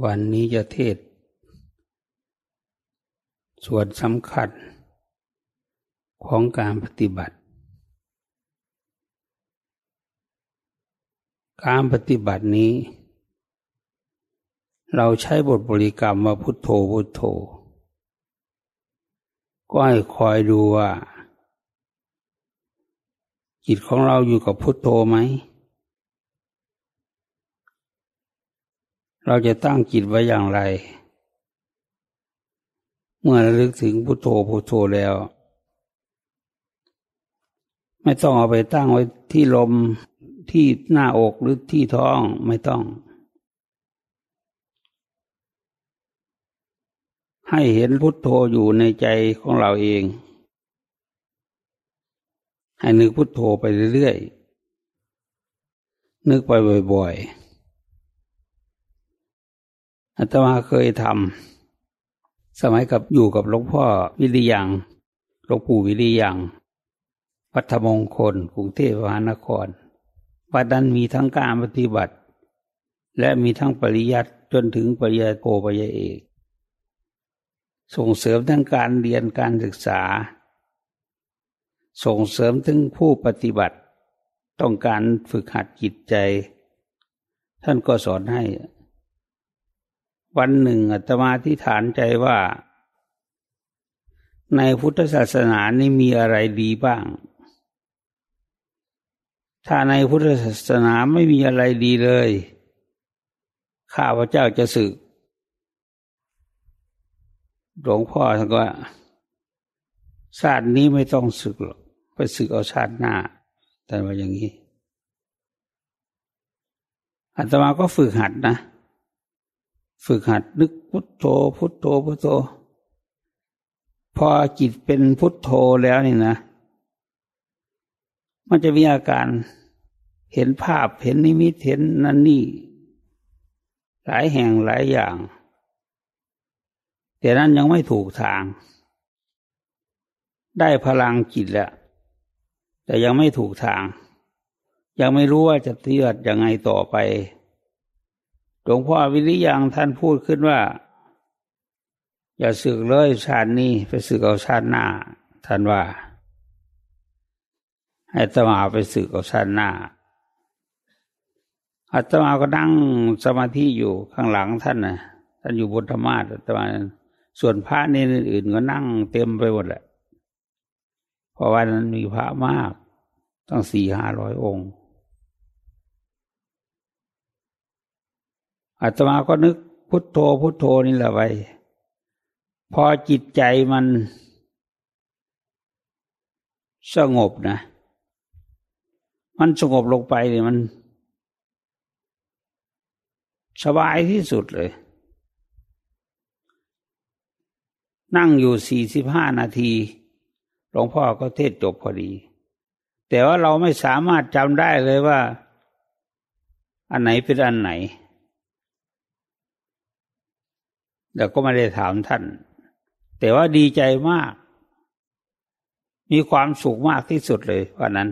วันนี้จะเทศ ส่วนสำคัญของการปฏิบัติ การปฏิบัตินี้ เราใช้บทบริกรรมว่าพุทโธพุทโธ ก็ให้คอยดูว่า จิตของเราอยู่กับพุทโธไหม เราจะตั้งจิตไว้อย่างไร เมื่อระลึกถึงพุโทโธพุโทโธแล้ว ไม่ต้องเอาไปตั้งไว้ที่ลมที่หน้าอกหรือที่ท้องไม่ต้อง ให้เห็นพุทโธอยู่ในใจของเราเอง ให้นึกพุทโธไปเรื่อยๆนึกไปบ่อย ๆ อาตมาเคยทำสมัยกับอยู่กับหลวงพ่อวิริยังหลวงปู่วิริยังวัฒมงคลกรุงเทพมหานครวัดนั้นมีทั้งการปฏิบัติ และมีทั้งปริยัติจนถึงปริญญาโทปริญญาเอก ส่งเสริมทั้งการเรียนการศึกษา ส่งเสริมถึงผู้ปฏิบัติ ต้องการฝึกหัดจิตใจ ท่านก็สอนให้ วันหนึ่งอาตมาที่ฐานใจว่า ในพุทธศาสนานี่มีอะไรดีบ้าง ถ้าในพุทธศาสนาไม่มีอะไรดีเลย ข้าพเจ้าจะสึก หลวงพ่อท่านก็ชาตินี้ไม่ต้องสึกหรอกไปสึกเอาชาติหน้าแต่ว่าอย่างนี้อาตมาก็ฝึกหัดนะ ฝึกหัดนึกพุทโธ พุทโธพุทโธ พอจิตเป็นพุทโธแล้วนี่นะ มันจะมีอาการเห็นภาพเห็นนิมิตเห็นนั่นนี่ หลายแห่งหลายอย่าง แต่นั้นยังไม่ถูกทาง ได้พลังจิตแล้ว แต่ยังไม่ถูกทาง ยังไม่รู้ว่าจะเทียดยังไงต่อไป หลวงพ่อวิริยังท่านพูดขึ้นว่า อย่าสึกเลยชาตินี้ไปสึกเอาชาติหน้า ท่านว่า ให้ตมาไปสึกเอาชาติหน้าอาตมาก็นั่งสมาธิอยู่ข้างหลังท่านนะท่านอยู่บนธรรมาอาตมาส่วนพระนี่อื่นก็นั่งเต็มไปหมดแหละเพราะว่านั้นมีพระมาก ตั้งสี่ห้าร้อยองค์ อาตมาก็นึกพุทโธพุทโธนี่แหละไป พอจิตใจมัน สงบนะ มันสงบลงไปเนี่ยมัน สบายที่สุดเลย นั่งอยู่สี่สิบห้านาที หลวงพ่อก็เทศจบพอดี แต่ว่าเราไม่สามารถจำได้เลยว่า อันไหนเป็นอันไหน แต่ก็ไม่ได้ถามท่าน แต่ว่าดีใจมาก มีความสุขมากที่สุดเลยวันนั้น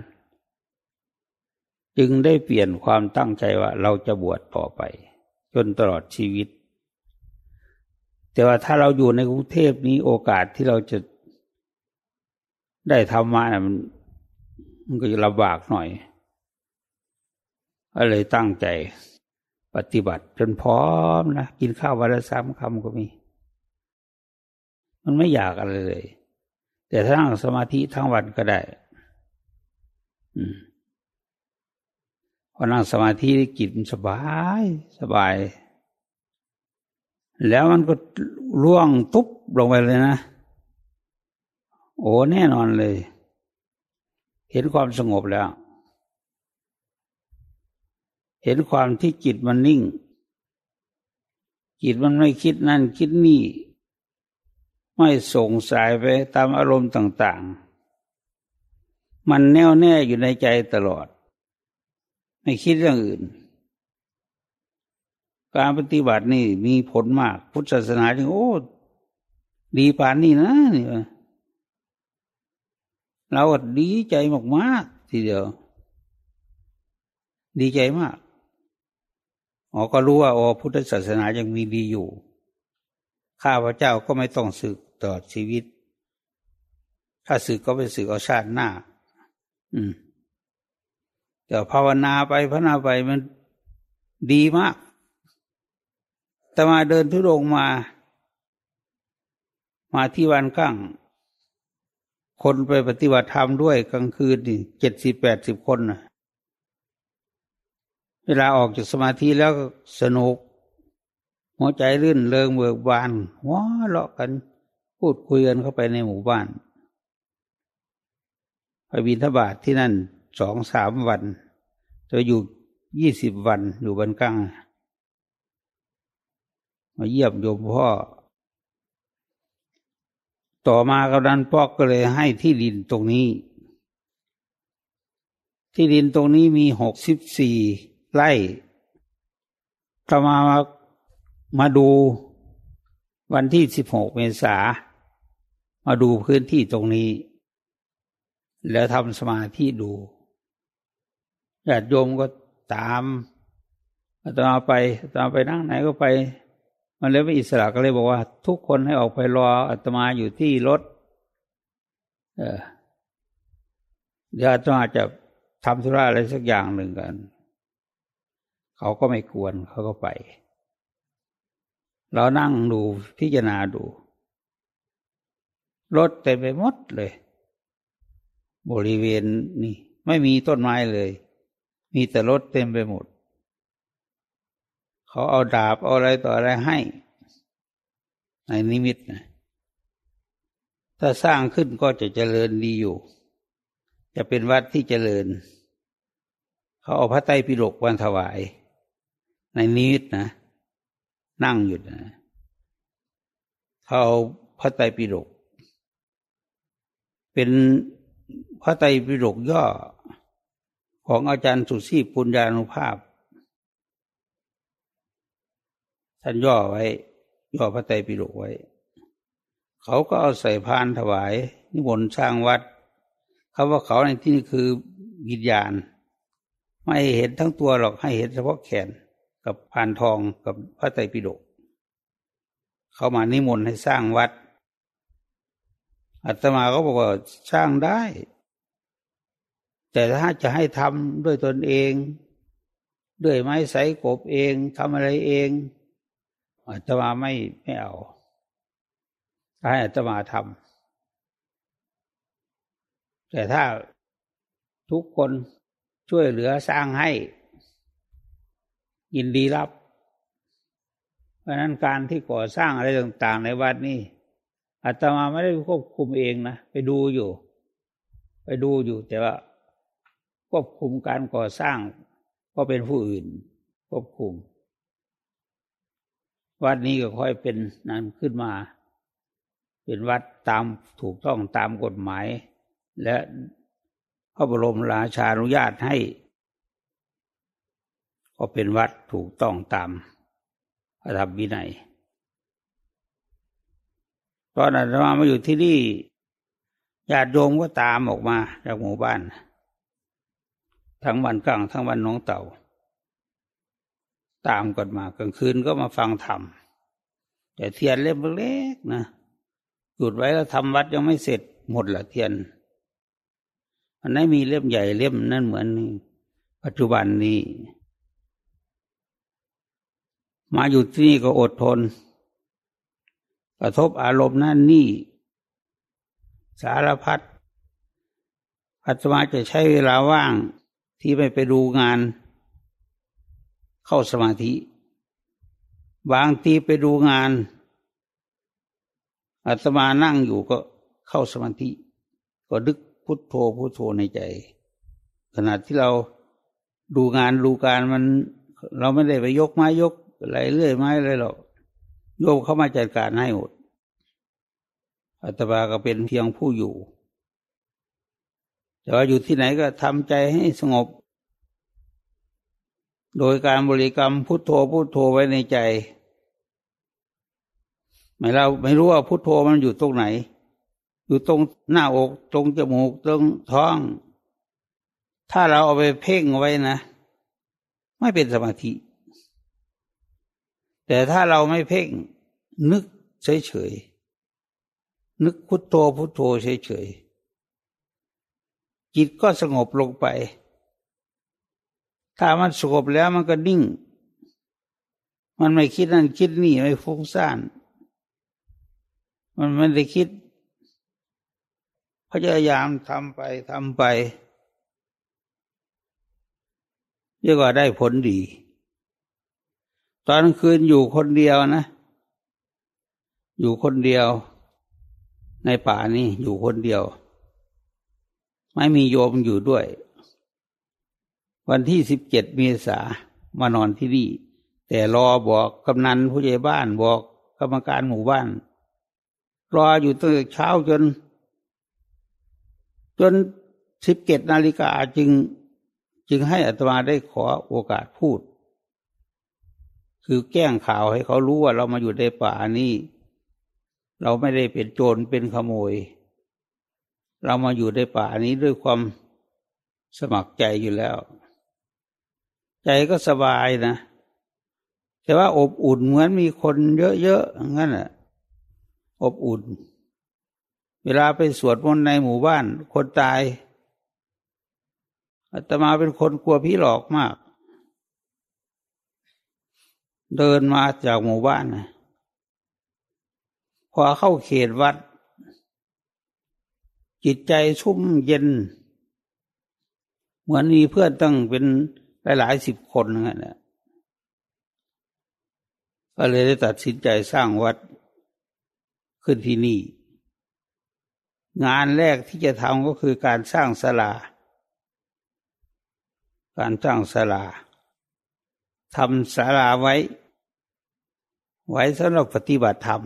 จึงได้เปลี่ยนความตั้งใจว่าเราจะบวชต่อไป จนตลอดชีวิต แต่ว่าถ้าเราอยู่ในกรุงเทพนี้โอกาสที่เราจะได้ทำมามันมันก็จะลำบากหน่อยก็เลยตั้งใจ ปฏิบัติจนพร้อมนะกินข้าววันละสามคำก็มี มันไม่อยากอะไรเลย แต่ถ้านั่งสมาธิทั้งวันก็ได้พอนั่งสมาธิจิตมันสบายสบาย แล้วมันก็ร่วงตุ๊บลงไปเลยนะ โอ้แน่นอนเลย เห็นความสงบแล้ว เห็นความที่จิตมันนิ่ง จิตมันไม่คิดนั่นคิดนี่ ไม่ส่งสายไปตามอารมณ์ต่าง ๆ มันแน่วแน่อยู่ในใจตลอด ไม่คิดเรื่องอื่น การปฏิบัตินี่มีผลมาก พุทธศาสนาจึงโอ้ดีปานนี่นะนี่เราดีใจมากๆทีเดียว ดีใจมาก อ๋อก็รู้ว่าโอ้พุทธศาสนายังมีดีอยู่ ข้าพเจ้าก็ไม่ต้องสึกตลอดชีวิต ถ้าสึกก็ไปสึกเอาชาติหน้า อืมแต่ภาวนาไปพระนาไปมันดีมากแต่มาเดินทุดงมา มาที่วันข้าง คนไปปฏิบัติธรรมด้วยกลางคืนนี่เจ็ดสิบแปดสิบคนนะ เวลาออกจากสมาธิแล้วสนุก หัวใจรื่นเริงเบิกบานว้าเลาะกัน พูดคุยกันเข้าไปในหมู่บ้านไปบินทบาทที่นั่นสองสามวันจะอยู่ยี่สิบวันอยู่บนกลางมาเยี่ยมโยมพ่อ ต่อมากำนันพ่อก็เลยให้ที่ดินตรงนี้ ที่ดินตรงนี้มีหกสิบสี่ ไร่ถ้ามามาดูวันที่สิบหกเมษา มาดูพื้นที่ตรงนี้ แล้วทำสมาธิดูญาติโยมก็ตามอาตมาไปอาตมาไปนั่งไหนก็ไป มันเลยไม่อิสระก็เลยบอกว่า ทุกคนให้ออกไปรออาตมาอยู่ที่รถ เออเดี๋ยวอาตมาจะทำธุระอะไรสักอย่างหนึ่งกัน เขาก็ไม่กวนเขาก็ไป เรานั่งดูพิจารณาดูรถเต็มไปหมดเลย บริเวณนี่ไม่มีต้นไม้เลย มีแต่รถเต็มไปหมด เขาเอาดาบเอาอะไรต่ออะไรให้ ในนิมิตนะถ้าสร้างขึ้นก็จะเจริญดีอยู่ จะเป็นวัดที่เจริญ เขาเอาพระไตรปิฎกวันถวาย ในนิมิตนะ นั่งอยู่นะเขาเอาพระไตรปิฎกเป็นพระไตรปิฎกย่อของอาจารย์สุชีปุญญานุภาพ ท่านย่อไว้ ย่อพระไตรปิฎกไว้ เขาก็เอาใส่พานถวาย นิมนต์สร้างวัดเขาว่าเขาในที่นี้คือวิญญาณ ไม่เห็นทั้งตัวหรอกให้เห็นเฉพาะแขน กับพานทองกับพระไตรปิฎกเขามานิมนต์ให้สร้างวัดอาตมาก็บอกว่าสร้างได้ แต่ถ้าจะให้ทำด้วยตนเอง ด้วยไม้ใสกบเองทำอะไรเองอาตมาไม่ไม่เอาให้อาตมาทำแต่ถ้าทุกคนช่วยเหลือสร้างให้ ยินดีรับ เพราะนั้นการที่ก่อสร้างอะไรต่าง ๆ ในวัดนี่อาตมาไม่ได้ควบคุมเองนะไปดูอยู่ ไปดูอยู่ แต่ว่า ควบคุมการก่อสร้าง ก็เป็นผู้อื่น ควบคุม วัดนี้ก็ค่อยเป็นนั้นขึ้นมา เป็นวัดตามถูกต้องตามกฎหมาย และพระบรมราชานุญาตให้ ก็เป็นวัดถูกต้องตามพระธรรมวินัยตอนนั้นมามาอยู่ที่นี่ญาติโยมก็ตามออกมาจากหมู่บ้าน ทั้งวันกลางทั้งวันน้องเต่า ตามกันมากลางคืนก็มาฟังธรรมแต่เทียนเล่มเล็กนะหยุดไว้แล้วทำวัดยังไม่เสร็จหมดละเทียนมันไม่มีเล่มใหญ่เล่มนั่นเหมือนปัจจุบันนี้ มาอยู่ที่นี่ก็อดทน กระทบอารมณ์นั่นนี่ สารพัดอาตมาจะใช้เวลาว่างที่ไม่ไปดูงาน เข้าสมาธิ บางทีไปดูงานอาตมานั่งอยู่ก็เข้าสมาธิ ก็ดึกพุทโธพุทโธในใจ ขณะที่เราดูงานดูการมัน เราไม่ได้ไปยกไม้ยก อะไรเรื่อยไม้อะไรหรอกโยมเข้ามาจัดการให้หมดอาตมาก็เป็นเพียงผู้อยู่ แต่ว่าอยู่ที่ไหนก็ทำใจให้สงบ โดยการบริกรรมพุทโธพุทโธไว้ในใจ ไม่เราไม่รู้ว่าพุทโธมันอยู่ตรงไหน อยู่ตรงหน้าอกตรงจมูกตรงท้อง ถ้าเราเอาไปเพ่งไว้นะ ไม่เป็นสมาธิ แต่ถ้าเราไม่เพ่งนึกเฉยๆ นึกพุทโธพุทโธเฉยๆ จิตก็สงบลงไป ถ้ามันสงบแล้วมันก็นิ่ง มันไม่คิดนั่นคิดนี่ไม่ฟุ้งซ่าน มันไม่ได้คิดพยายามทำไปทำไปเรียกว่าได้ผลดี ตอนคืนอยู่คนเดียวนะ อยู่คนเดียว ในป่านี่อยู่คนเดียว ไม่มีโยมอยู่ด้วย วันที่สิบเจ็ดเมษามานอนที่นี่ แต่รอบอกกำนันผู้ใหญ่บ้านบอกกรรมการหมู่บ้าน รออยู่ตั้งแต่เช้าจน จนสิบเจ็ดนาฬิกาจึง จึงให้อัตมาได้ขอโอกาสพูด คือแก้งข่าวให้เขารู้ว่าเรามาอยู่ในป่านี้เราไม่ได้เป็นโจรเป็นขโมย เรามาอยู่ในป่านี้ด้วยความสมัครใจอยู่แล้ว ใจก็สบายนะ แต่ว่าอบอุ่นเหมือนมีคนเยอะๆงั้นแหละอบอุ่น เวลาไปสวดมนต์ในหมู่บ้าน คนตายอาตมาเป็นคนกลัวผีหลอกมาก เดินมาจากหมู่บ้านนะพอเข้าเขตวัด จิตใจชุ่มเย็น เหมือนมีเพื่อนตั้งเป็นหลายหลายสิบคนนั่นแหละก็เลยได้ตัดสินใจสร้างวัดขึ้นที่นี่ งานแรกที่จะทำก็คือการสร้างศาลา การสร้างศาลาทำศาลาไว้ ไว้สำหรับปฏิบัติธรรม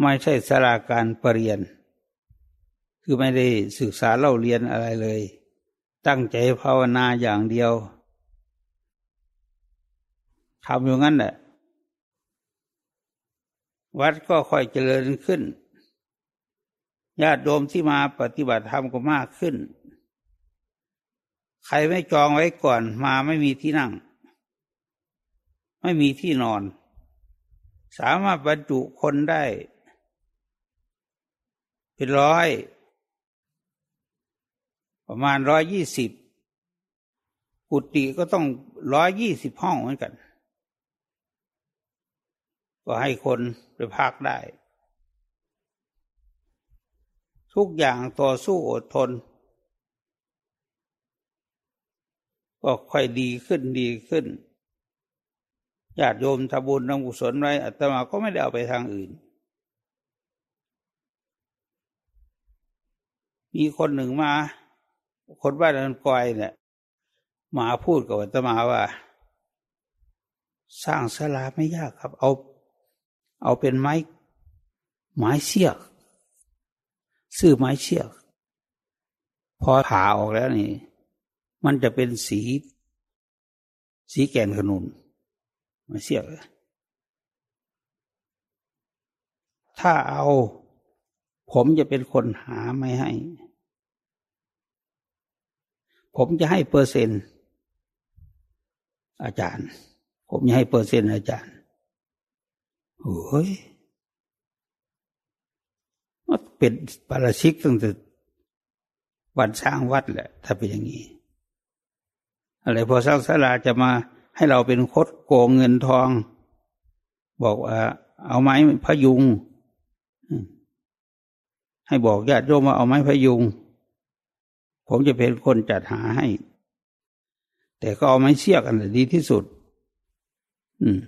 ไม่ใช่ศาลาการปรริญญาคือไม่ได้ศึกษาเล่าเรียนอะไรเลย ตั้งใจภาวนาอย่างเดียวทำอย่างนั้นแหละวัดก็ค่อยเจริญขึ้น ญาติโยมที่มาปฏิบัติธรรมก็มากขึ้น ใครไม่จองไว้ก่อนมาไม่มีที่นั่ง ไม่มีที่นอน สามารถบรรจุคนได้ เป็นร้อย ประมาณร้อยยี่สิบกุฏิก็ต้องร้อยยี่สิบห้องเหมือนกัน ก็ให้คนไปพักได้ ทุกอย่างต่อสู้อดทน ก็ค่อยดีขึ้นดีขึ้น ญาติโยมทำบุญทำกุศลไว้อาตมาก็ไม่ได้เอาไปทางอื่น มีคนหนึ่งมา คนบ้านนันกอยเนี่ยมาพูดกับอาตมาว่า สร้างศาลาไม่ยากครับ เอา เอาเป็นไม้ ไม้เสียกซื้อไม้เสียกพอผ่าออกแล้วนี่ มันจะเป็นสี สีแก่นขนุน มาเสียบถ้าเอา ผมจะเป็นคนหาไม่ให้ ผมจะให้เปอร์เซ็นต์ อาจารย์ ผมจะให้เปอร์เซ็นต์อาจารย์โอ้ยมันเป็นปาราชิกตั้งแต่วันสร้างวัดแหละ ถ้าเป็นอย่างนี้ อะไรพอสร้างศาลาจะมา ให้เราเป็นคดโกงเงินทอง บอกว่าเอาไม้พยุง ให้บอกญาติโยมว่าเอาไม้พยุง ผมจะเป็นคนจัดหาให้ แต่ก็เอาไม้เสียกันดีที่สุด อืม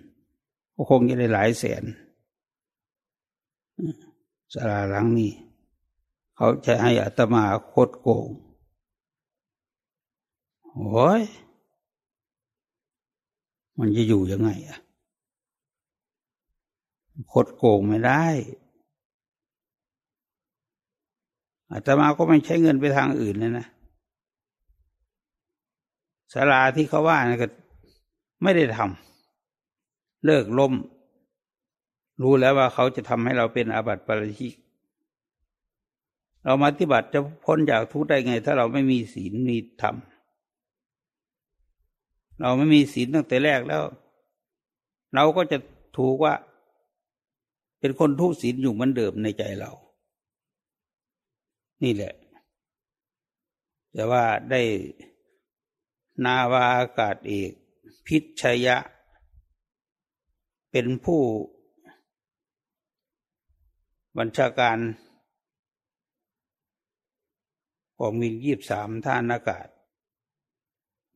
ก็คงจะได้หลายแสนสาราหลังนี้ เขาจะให้อัตมาโคดโกงโอ้ย มันจะอยู่ยังไงอะคดโกงไม่ได้อาตมาก็ไม่ใช้เงินไปทางอื่นเลยนะศาลาที่เขาว่านะก็ไม่ได้ทำเลิกล้ม รู้แล้วว่าเขาจะทำให้เราเป็นอาบัติปราชิก เรามาปฏิบัติจะพ้นจากทุกข์ได้ไง ถ้าเราไม่มีศีลมีธรรม เราไม่มีศีลตั้งแต่แรกแล้ว เราก็จะถูกว่า เป็นคนทุศีลอยู่เหมือนเดิมในใจเรา นี่แหละ แต่ว่าได้นาวาอากาศเอกพิชยะ เป็นผู้บัญชาการของมินยีบสามท่านอากาศ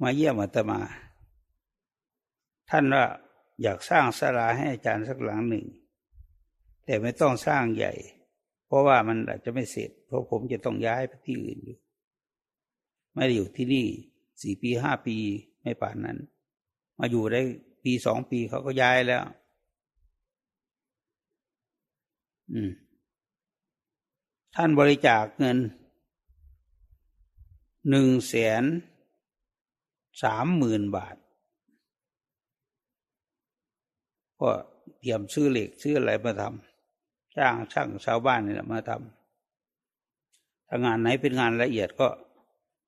มาเยี่ยมอาตมา ท่านว่าอยากสร้างศาลาให้อาจารย์สักหลังหนึ่ง แต่ไม่ต้องสร้างใหญ่ เพราะว่ามันอาจจะไม่เสร็จ เพราะผมจะต้องย้ายไปที่อื่นอยู่ ไม่ได้อยู่ที่นี่สี่ปีห้าปีไม่ป่านนั้น มาอยู่ได้ปีสองปีเขาก็ย้ายแล้ว อืม ท่านบริจาคเงินหนึ่งแสนสามหมื่นบาท ก็เตรียมซื้อเหล็กซื้ออะไรมาทำจ้างช่างชาวบ้านนี่แหละมาทำถ้างานไหนเป็นงานละเอียดก็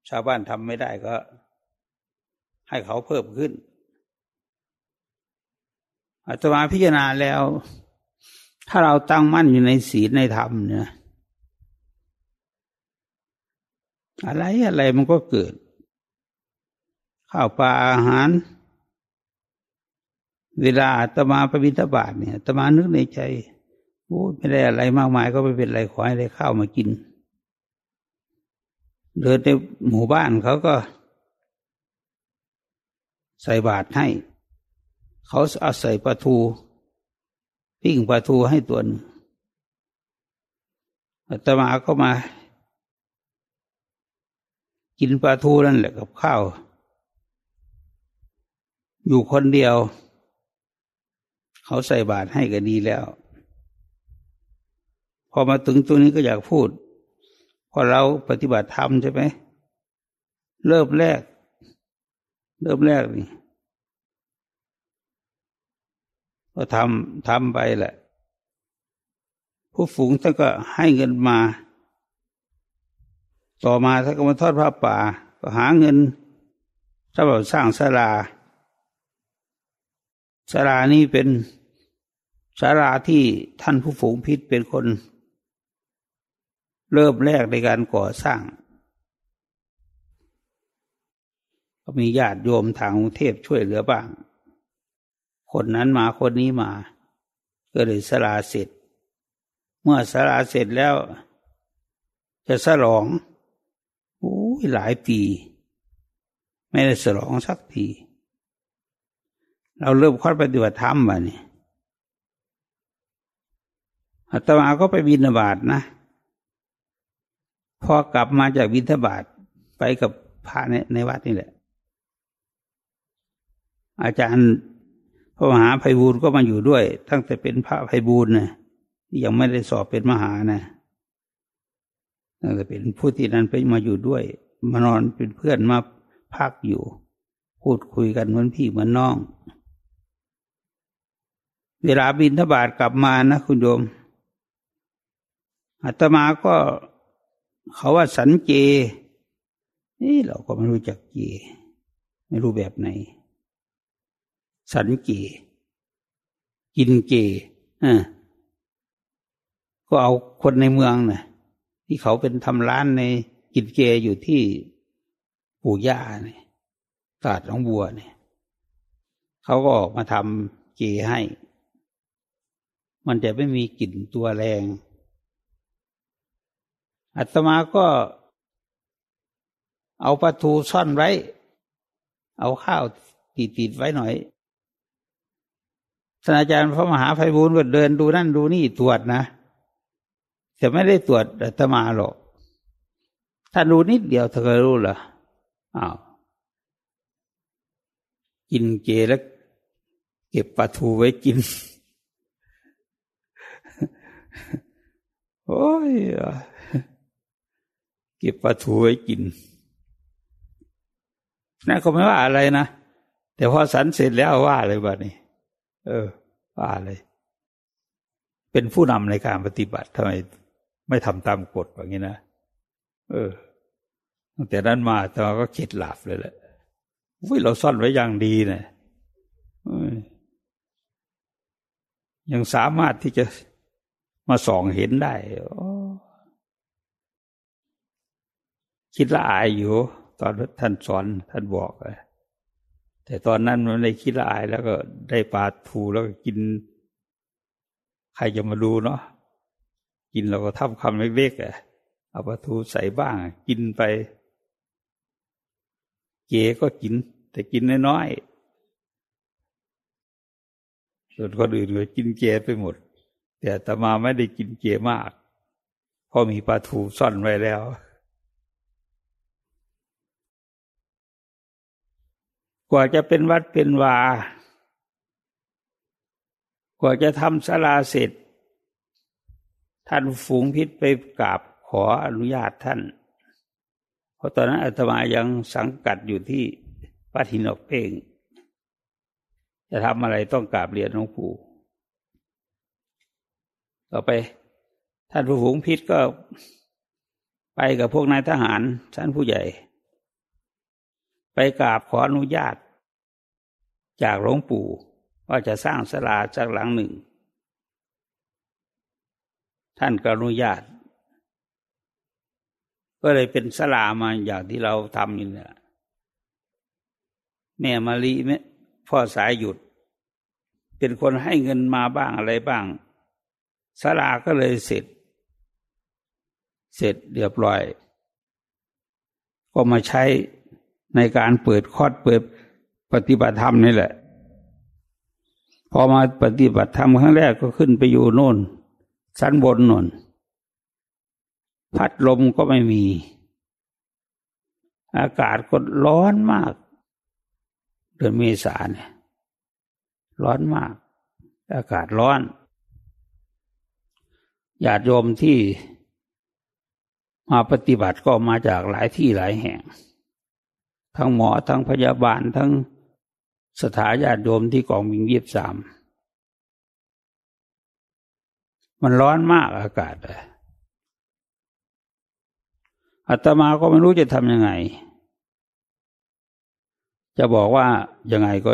ชาวบ้านทำไม่ได้ก็ ให้เขาเพิ่มขึ้นอาตมาพิจารณาแล้ว ถ้าเราตั้งมั่นอยู่ในศีลในธรรมเนี่ยอะไรอะไรมันก็เกิด ข้าวปลาอาหาร เวลาอาตมาไปบิณฑบาตเนี่ยอาตมานึกในใจโอ้ไม่ได้อะไรมากมายก็ไม่เป็นไรขอให้ได้ข้าวมากิน เดินในหมู่บ้านเขาก็ ใส่บาตรให้ เขาเอาใส่ปลาทูปิ้งปลาทูให้ตัวนึงอาตมาก็มา กินปลาทูนั่นแหละกับข้าว อยู่คนเดียว เขาใส่บาตรให้ก็ดีแล้ว พอมาถึงตัวนี้ก็อยากพูดพอเราปฏิบัติธรรมใช่ไหมเริ่มแรก เริ่มแรกนี่ก็ทำทำไปแหละ ผู้ฝูงท่านก็ให้เงินมา ต่อมาถ้าก็มาทอดผ้าป่า ก็หาเงินสำหรับสร้างศาลาศาลานี้เป็น ศาลาที่ท่านผู้ฝูงพิษเป็นคน เริ่มแรกในการก่อสร้าง ก็มีญาติโยมทางกรุงเทพช่วยเหลือบ้าง คนนั้นมาคนนี้มา ก็เลยศาลาเสร็จ เมื่อศาลาเสร็จแล้ว จะสลองโอ้ยหลายปี ไม่ได้สลองสักที เราเริ่มค่อปฏิบัติธรรมมาเนี่ย อาตมาก็ไปบินบาตนะ พอกลับมาจากบินทบาทไปกับพระในในวัดนี่แหละ อาจารย์พระมหาภัยบูรณ์ก็มาอยู่ด้วย ตั้งแต่เป็นพระภัยบูรณ์นะยังไม่ได้สอบเป็นมหานะนั่เป็นผู้ที่นั้นไปมาอยู่ด้วย มานอนเป็นเพื่อนมาพักอยู่ พูดคุยกันเหมือนพี่เหมือนน้อง เวลาบินทบาทกลับมานะคุณโยม อาตมาก็เขาว่าสันเจนี่เราก็ไม่รู้จักเจ ไม่รู้แบบไหน สันเจ กินเจอ่าก็เอาคนในเมืองนะ่ะ ที่เขาเป็นทำร้านในกินเกอยู่ที่ปู่ย่าเนี่ยตาดน้องบัวเนี่ย เขาก็ออกมาทำเกให้ มันจะไม่มีกลิ่นตัวแรง อัตมาก็เอาปลาทูซ่อนไว้ เอาข้าวติดติดไว้หน่อยท่านอาจารย์พระมหาไพบูลก็เดินดูนั่นดูนี่ตรวจนะแต่ไม่ได้ตรวจอาตมาหรอกถ้ารู้นิดเดียวเธอรู้เหรออ้าวกินเจแล้วเก็บปลาทูไว้กิน โอ้ย เก็บปลาทูไว้กินนั่นก็ไม่ว่าอะไรนะ แต่พอสันเสร็จแล้วว่าอะไรบ้านี่เออ ว่าอะไรเป็นผู้นำในการปฏิบัติทำไมไม่ทำตามกฎแบบนี้นะ เออ ตั้งแต่นั้นมาตอก็คิดหลับเลยแหละอุ้ยเราซ่อนไว้อย่างดีเนะยังสามารถที่จะมาส่องเห็นได้ คิดละอายอยู่ตอนท่านสอนท่านบอกเลยแต่ตอนนั้นมันได้คิดละอายแล้วก็ได้ปลาทูแล้วก็กิน ใครจะมาดูเนาะกินเราก็ทำคำเล็กๆอะเอาปลาทูใส่บ้าง กินไป เก๋ก็กิน แต่กินน้อยๆส่วนคนอื่นก็กินเจไปหมด แต่ตมาไม่ได้กินเจมากเพราะมีปลาทูซ่อนไว้แล้ว กว่าจะเป็นวัดเป็นวา กว่าจะทำศาลาเสร็จ ท่านฝูงพิษไปกราบขออนุญาตท่าน เพราะตอนนั้นอาตมายังสังกัดอยู่ที่ปัทินอกเพ่งจะทำอะไรต้องกราบเรียนหลวงปู่ต่อไป ท่านผู้ฝูงพิษก็ไปกับพวกนายทหารท่านผู้ใหญ่ ไปกราบขออนุญาต จากหลวงปู่ว่าจะสร้างศาลาจากหลังหนึ่ง ท่านก็อนุญาต ก็เลยเป็นศาลามาอย่างที่เราทำอยู่เนี่ยแม่มาลีแม่พ่อสายหยุด เป็นคนให้เงินมาบ้างอะไรบ้างศาลาก็เลยเสร็จ เสร็จเรียบร้อย ก็มาใช้ ในการเปิดคอดเปิดปฏิบัติธรรมนี่แหละ พอมาปฏิบัติธรรมครั้งแรกก็ขึ้นไปอยู่โน่นชั้นบนนนพัดลมก็ไม่มี อากาศก็ร้อนมาก เดือนเมษาเนี่ยร้อนมาก อากาศร้อนญาติโยมที่มาปฏิบัติก็มาจากหลายที่หลายแห่ง ทั้งหมอทั้งพยาบาลทั้งสถาญาติโยมที่กองวิงยีบสาม มันร้อนมากอากาศเลยอาตมาก็ไม่รู้จะทำยังไง จะบอกว่ายังไงก็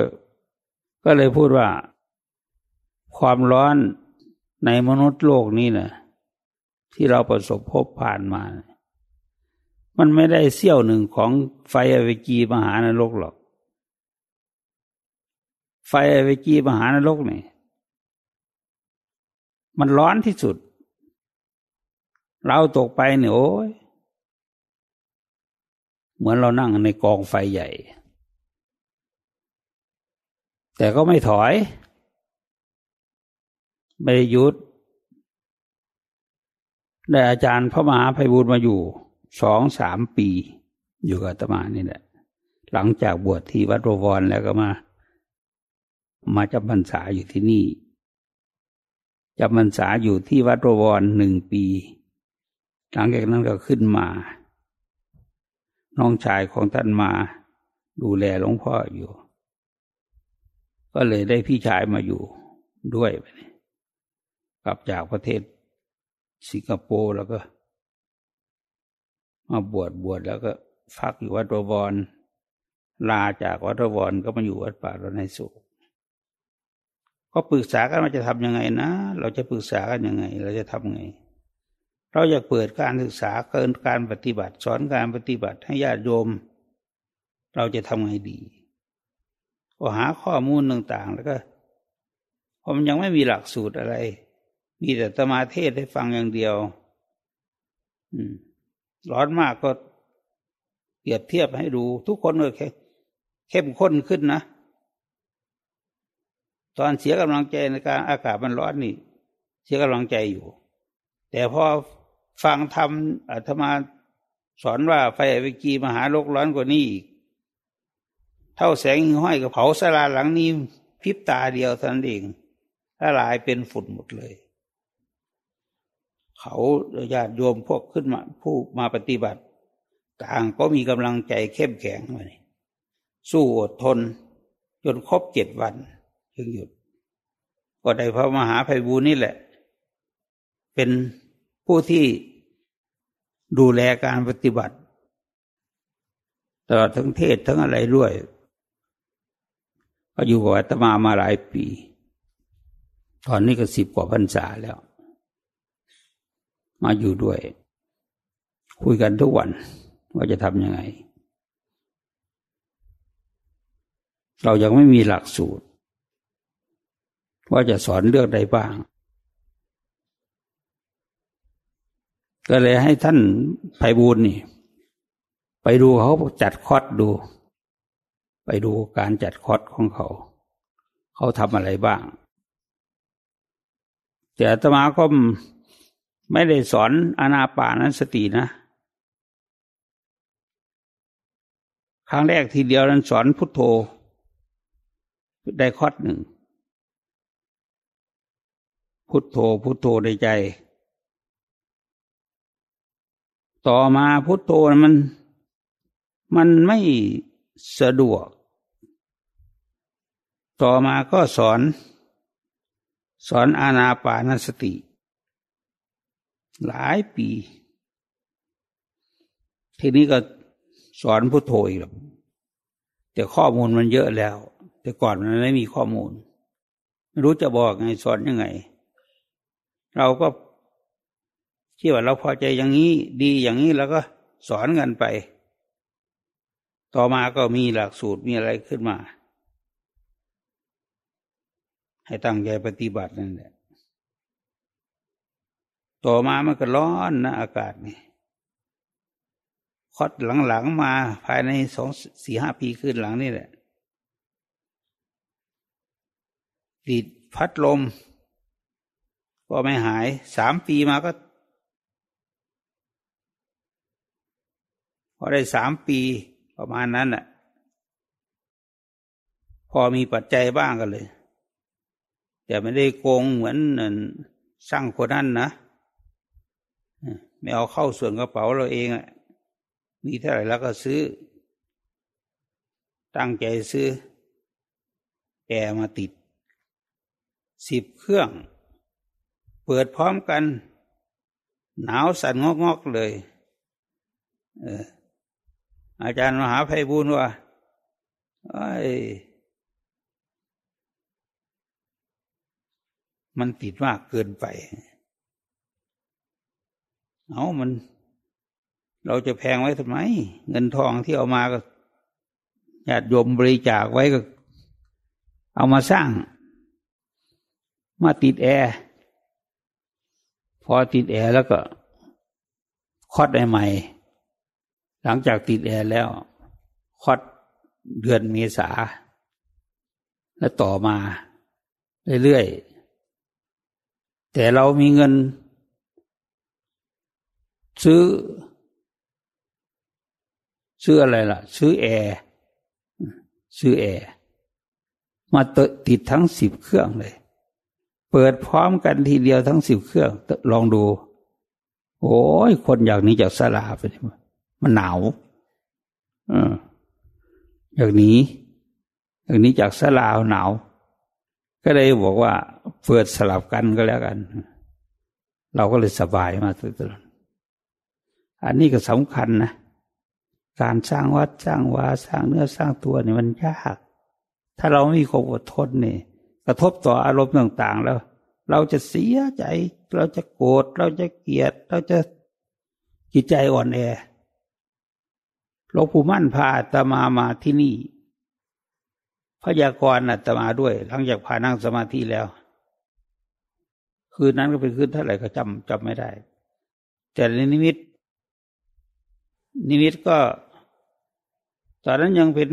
ก็เลยพูดว่า ความร้อนในมนุษย์โลกนี้นะที่เราประสบพบผ่านมา มันไม่ได้เสี้ยวหนึ่งของไฟอเวจีมหานรกหรอก ไฟอเวจีมหานรกนี่มันร้อนที่สุด เราตกไปเนี่ยโอ้ยเหมือนเรานั่งในกองไฟใหญ่ แต่ก็ไม่ถอย ไม่หยุดได้อาจารย์พระมหาภัยบูรมาอยู่ สองสามปี อยู่กับตมานี่แหละ หลังจากบวชที่วัดโรวรแล้วก็มา มาจำพรรษาอยู่ที่นี่จำพรรษาอยู่ที่วัดโรวรหนึ่งปี หลังจากนั้นก็ขึ้นมา น้องชายของท่านมาดูแลหลวงพ่ออยู่ ก็เลยได้พี่ชายมาอยู่ด้วย กลับจากประเทศสิงคโปร์แล้วก็ มาบวชบวชแล้วก็ฟักอยู่วัดวรลาจากวัดวรก็มาอยู่วัดป่าเราในสุขก็ปรึกษากันว่าจะทำยังไงนะ เราจะปรึกษากันยังไง เราจะทำไง เราอยากเปิดการศึกษาเกินการปฏิบัติ สอนการปฏิบัติให้ญาติโยม เราจะทำไงดีก็หาข้อมูลต่างๆ แล้วก็ผมยังไม่มีหลักสูตรอะไร มีแต่ตมาเทศให้ฟังอย่างเดียว อืม ร้อนมากก็เปรียบเทียบให้ดู ทุกคนเลยเข้มข้นขึ้นนะ ตอนเสียกำลังใจในการอากาศมันร้อนนี่ เสียกำลังใจอยู่ แต่พอฟังทำอาตมาสอนว่าไฟวิกีมหาโลกร้อนกว่านี้อีก เท่าแสงห้อยกับเผาสลาหลังนี้พิบตาเดียวท่านเองละลายเป็นฝุ่นหมดเลย เขาญาติโยมพวกขึ้นมาผู้มาปฏิบัติ ต่างก็มีกำลังใจเข้มแข็งเลยสู้อดทน จนครบเจ็ดวัน จึงหยุด ก็ได้พระมหาภัยบูนี่แหละ เป็นผู้ที่ดูแลการปฏิบัติตลอดทั้งเทศทั้งอะไรด้วยก็อยู่กับอาตมามาหลายปี ตอนนี้ก็สิบกว่าพรรษาแล้ว มาอยู่ด้วย คุยกันทุกวัน ว่าจะทำยังไง เรายังไม่มีหลักสูตร ว่าจะสอนเรื่องใดบ้าง ก็เลยให้ท่านไพบูลนี่ ไปดูเขาจัดคอร์ดดู ไปดูการจัดคอร์ดของเขา เขาทำอะไรบ้าง แต่อาตมาก็ ไม่ได้สอนอนาปานสตินะ ครั้งแรกทีเดียวนั้นสอนพุทโธ ได้คอดหนึ่ง พุทโธพุทโธในใจ ต่อมาพุทโธมัน มันไม่สะดวก ต่อมาก็สอน สอนอาณาปานสติ หลายปี ทีนี้ก็สอนพุทโธอีกแล้วแต่ข้อมูลมันเยอะแล้ว แต่ก่อนมันไม่มีข้อมูล ไม่รู้จะบอกไงสอนยังไง เราก็คิดว่าเราพอใจอย่างนี้ดีอย่างนี้แล้วก็สอนกันไป ต่อมาก็มีหลักสูตรมีอะไรขึ้นมา ให้ตั้งใจปฏิบัตินั่นแหละ ต่อมามันก็ร้อนนะอากาศนี่คอดหลังๆมาภายในสองสี่ห้าปีขึ้นหลังนี่แหละติดพัดลม ก็ไม่หายสามปีมาก็พอได้สามปีประมาณนั้นแหละพอมีปัจจัยบ้างกันเลยแต่ไม่ได้โกงเหมือนสร้างคนนั้นนะ ไม่เอาเข้าส่วนกระเป๋าเราเองอะมีเท่าไหร่แล้วก็ซื้อ ตั้งใจซื้อแอร์มาติดสิบเครื่อง เปิดพร้อมกัน หนาวสั่นงอกๆเลยเอออาจารย์มหาภัยบุญว่าไอ้มันติดมากเกินไป เอามัน เราจะแพงไว้ทำไม เงินทองที่เอามาก็ญาติโยมบริจาคไว้ก็ เอามาสร้าง มาติดแอร์ พอติดแอร์แล้วก็คอดใหม่ หลังจากติดแอร์แล้ว คอดเดือนเมษา แล้วต่อมา เรื่อยๆ แต่เรามีเงิน ซื้อ ซื้ออะไรล่ะ ซื้อแอร์ซื้อแอร์มาติดทั้งสิบเครื่องเลย เปิดพร้อมกันทีเดียวทั้งสิบเครื่อง ลองดู โอ้ยคนอยากนี้จากสลาไปมันหนาวออย่างนี้อย่างนี้จากสลาหนาว ก็เลยบอกว่า เปิดสลับกันก็แล้วกัน เราก็เลยสบายมาตลอด อันนี้ก็สำคัญนะ การสร้างวัดสร้างวาสร้างเนื้อสร้างตัวนี่มันยาก ถ้าเราไม่มีความอดทนนี่กระทบต่ออารมณ์ต่าง ๆ แล้ว เราจะเสียใจ เราจะโกรธเราจะเกลียด เราจะจิตใจอ่อนแอหลวงปู่มั่นพาตมามาที่นี่พยากรณ์อัตมาด้วย หลังจากพานั่งสมาธิแล้ว คืนนั้นก็เป็นคืนเท่าไหร่ก็จำจำไม่ได้ แต่ในนิมิต นิมิตก็ ตอนนั้นยังเป็น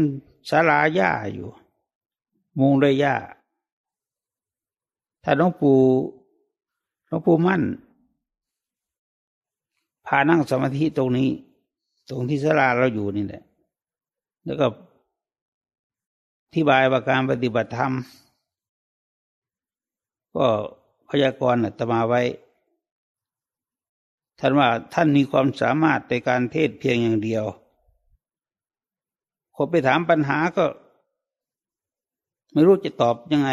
ศาลาหญ้าอยู่ มุงด้วยหญ้า ถ้าน้องปู่น้องปู่มั่น พานั่งสมาธิตรงนี้ ตรงที่ศาลาเราอยู่นี่แหละ แล้วก็ธิบายว่าการปฏิบัติธรรม ก็พยากรณ์ตมาไว้ ท่านว่าท่านมีความสามารถในการเทศเพียงอย่างเดียวคนไปถามปัญหาก็ ไม่รู้จะตอบยังไง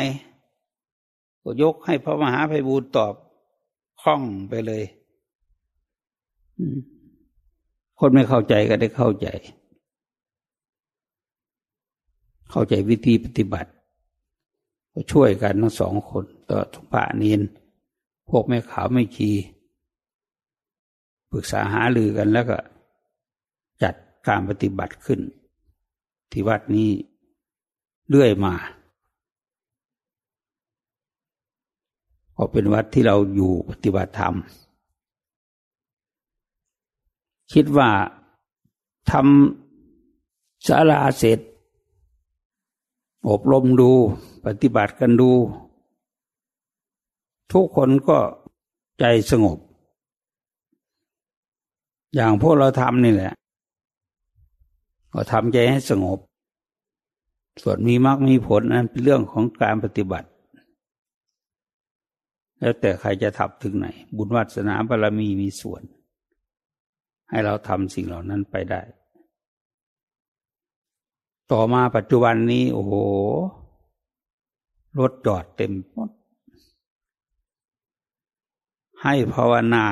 ก็ยกให้พระมหาภัยบูรตอบคล่องไปเลยคนไม่เข้าใจก็ได้เข้าใจ เข้าใจวิธีปฏิบัติ ก็ช่วยกันทั้งสองคนต่อทุกพระนีนพวกแม่ขาวไม่ขี ปรึกษาหาลือกันแล้วก็ จัดการปฏิบัติขึ้น ที่วัดนี้เรื่อยมาก็เป็นวัดที่เราอยู่ปฏิบัติธรรม คิดว่าทำศาลาเสร็จ อบรมดูปฏิบัติกันดู ทุกคนก็ใจสงบ อย่างพวกเราทำนี่แหละ ก็ทำใจให้สงบ ส่วนมีมรรคมีผลนั้นเป็นเรื่องของการปฏิบัติ แล้วแต่ใครจะทับถึงไหน บุญวัสนาบารมีมีส่วน ให้เราทำสิ่งเหล่านั้นไปได้ ต่อมาปัจจุบันนี้ โอ้โห รถจอดเต็มหมดให้ภาวนา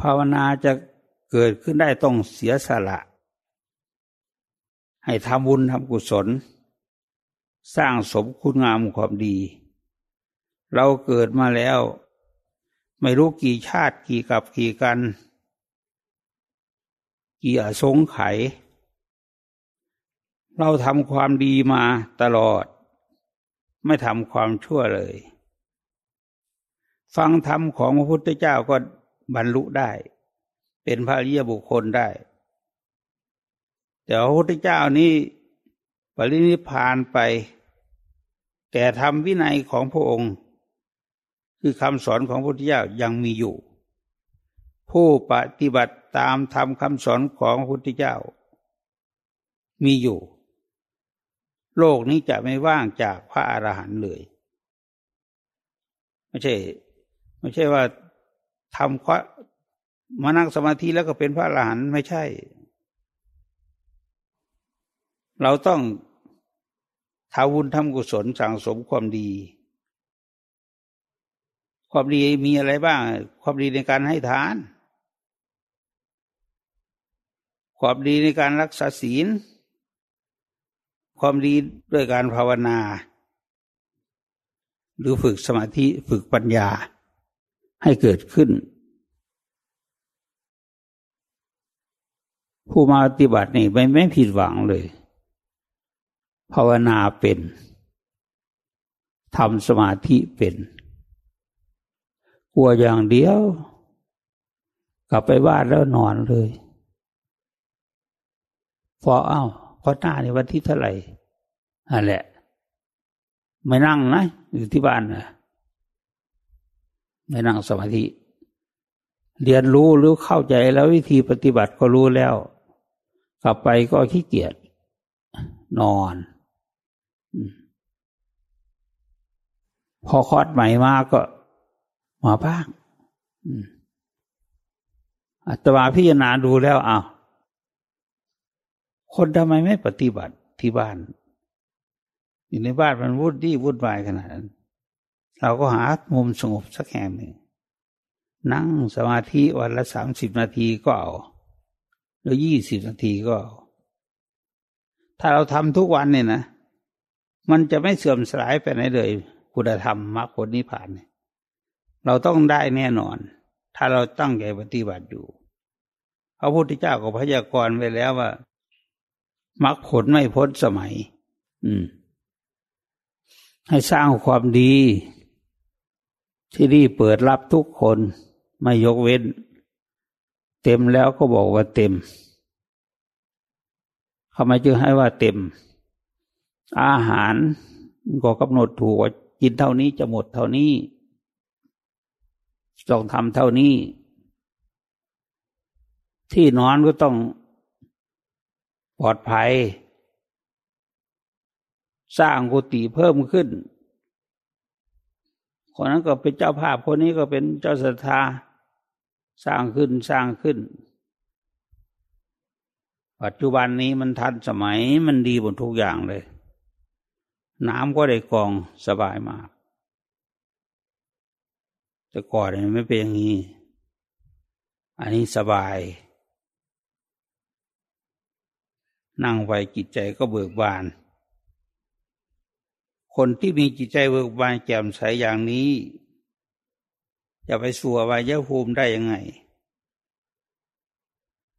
ภาวนาจะเกิดขึ้นได้ต้องเสียสละ ให้ทำบุญทำกุศล สร้างสมคุณงามความดี เราเกิดมาแล้ว ไม่รู้กี่ชาติกี่กับกี่กัน กี่อสงไขยเราทำความดีมาตลอด ไม่ทำความชั่วเลย ฟังธรรมของพระพุทธเจ้าก็ บรรลุได้ เป็นพระริยบุคคลได้ แต่พระพุทธเจ้านี้ปรินิพานไป แต่ธรรมวินัยของพระองค์ คือคำสอนของพระพุทธเจ้ายังมีอยู่ ผู้ปฏิบัติตามธรรมคำสอนของพระพุทธเจ้า มีอยู่ โลกนี้จะไม่ว่างจากพระอรหันต์เลย ไม่ใช่ ไม่ใช่ว่า ทำควมานั่งสมาธิแล้วก็เป็นพระอรหันต์ไม่ใช่ เราต้องทาวุญทำกุศลสั่งสมความดี ความดีมีอะไรบ้าง ความดีในการให้ทาน ความดีในการรักษาศีล ความดีด้วยการภาวนา หรือฝึกสมาธิฝึกปัญญา ให้เกิดขึ้น ผู้มาปฏิบัตินี่ไม่ไม่ผิดหวังเลย ภาวนาเป็นทำสมาธิเป็น กลัวอย่างเดียว กลับไปบ้านแล้วนอนเลยพอเอา้าพอหน้าในวันที่เท่าไหร่อันแหละ ไม่นั่งนะ อยู่ที่บ้านนะ ไม่นั่งสมาธิ เรียนรู้หรือเข้าใจแล้ววิธีปฏิบัติก็รู้แล้ว กลับไปก็ขี้เกียจนอนพอคอดใหม่มาก็มาบ้างอาตมาพิจารณาดูแล้วอ้าวคนทำไมไม่ปฏิบัติที่บ้าน อยู่ในบ้านมันวุ่นดีวุ่นวายขนาดนั้น เราก็หามุมสงบสักแห่งหนึ่ง นั่งสมาธิวันละสามสิบนาทีก็เอาหรือยี่สิบนาทีก็เอาถ้าเราทำทุกวันเนี่ยนะ มันจะไม่เสื่อมสลายไปไหนเลยคุณธรรมมรรคผลนิพพานเนี่ยเราต้องได้แน่นอน ถ้าเราตั้งใจปฏิบัติอยู่พระพุทธเจ้าก็พยากรณ์ไว้แล้วว่ามรรคผลไม่พ้นสมัย อืม ให้สร้างความดี ที่นี่เปิดรับทุกคนไม่ยกเว้น เต็มแล้วก็บอกว่าเต็มทำไมจึงให้ว่าเต็ม อาหารก็กำหนดถูกว่ากินเท่านี้จะหมดเท่านี้ต้องทำเท่านี้ ที่นอนก็ต้องปลอดภัย สร้างกุฏิเพิ่มขึ้น คนนั้นก็เป็นเจ้าภาพคนนี้ก็เป็นเจ้าศรัทธาสร้างขึ้นสร้างขึ้น ปัจจุบันนี้มันทันสมัยมันดีหมดทุกอย่างเลย น้ำก็ได้กองสบายมาก แต่ก่อนไม่เป็นอย่างนี้ อันนี้สบาย นั่งไปจิตใจก็เบิกบาน คนที่มีจิตใจเบิกบานแจ่มใสอย่างนี้จะไปสู่อวัยภูมิได้ยังไง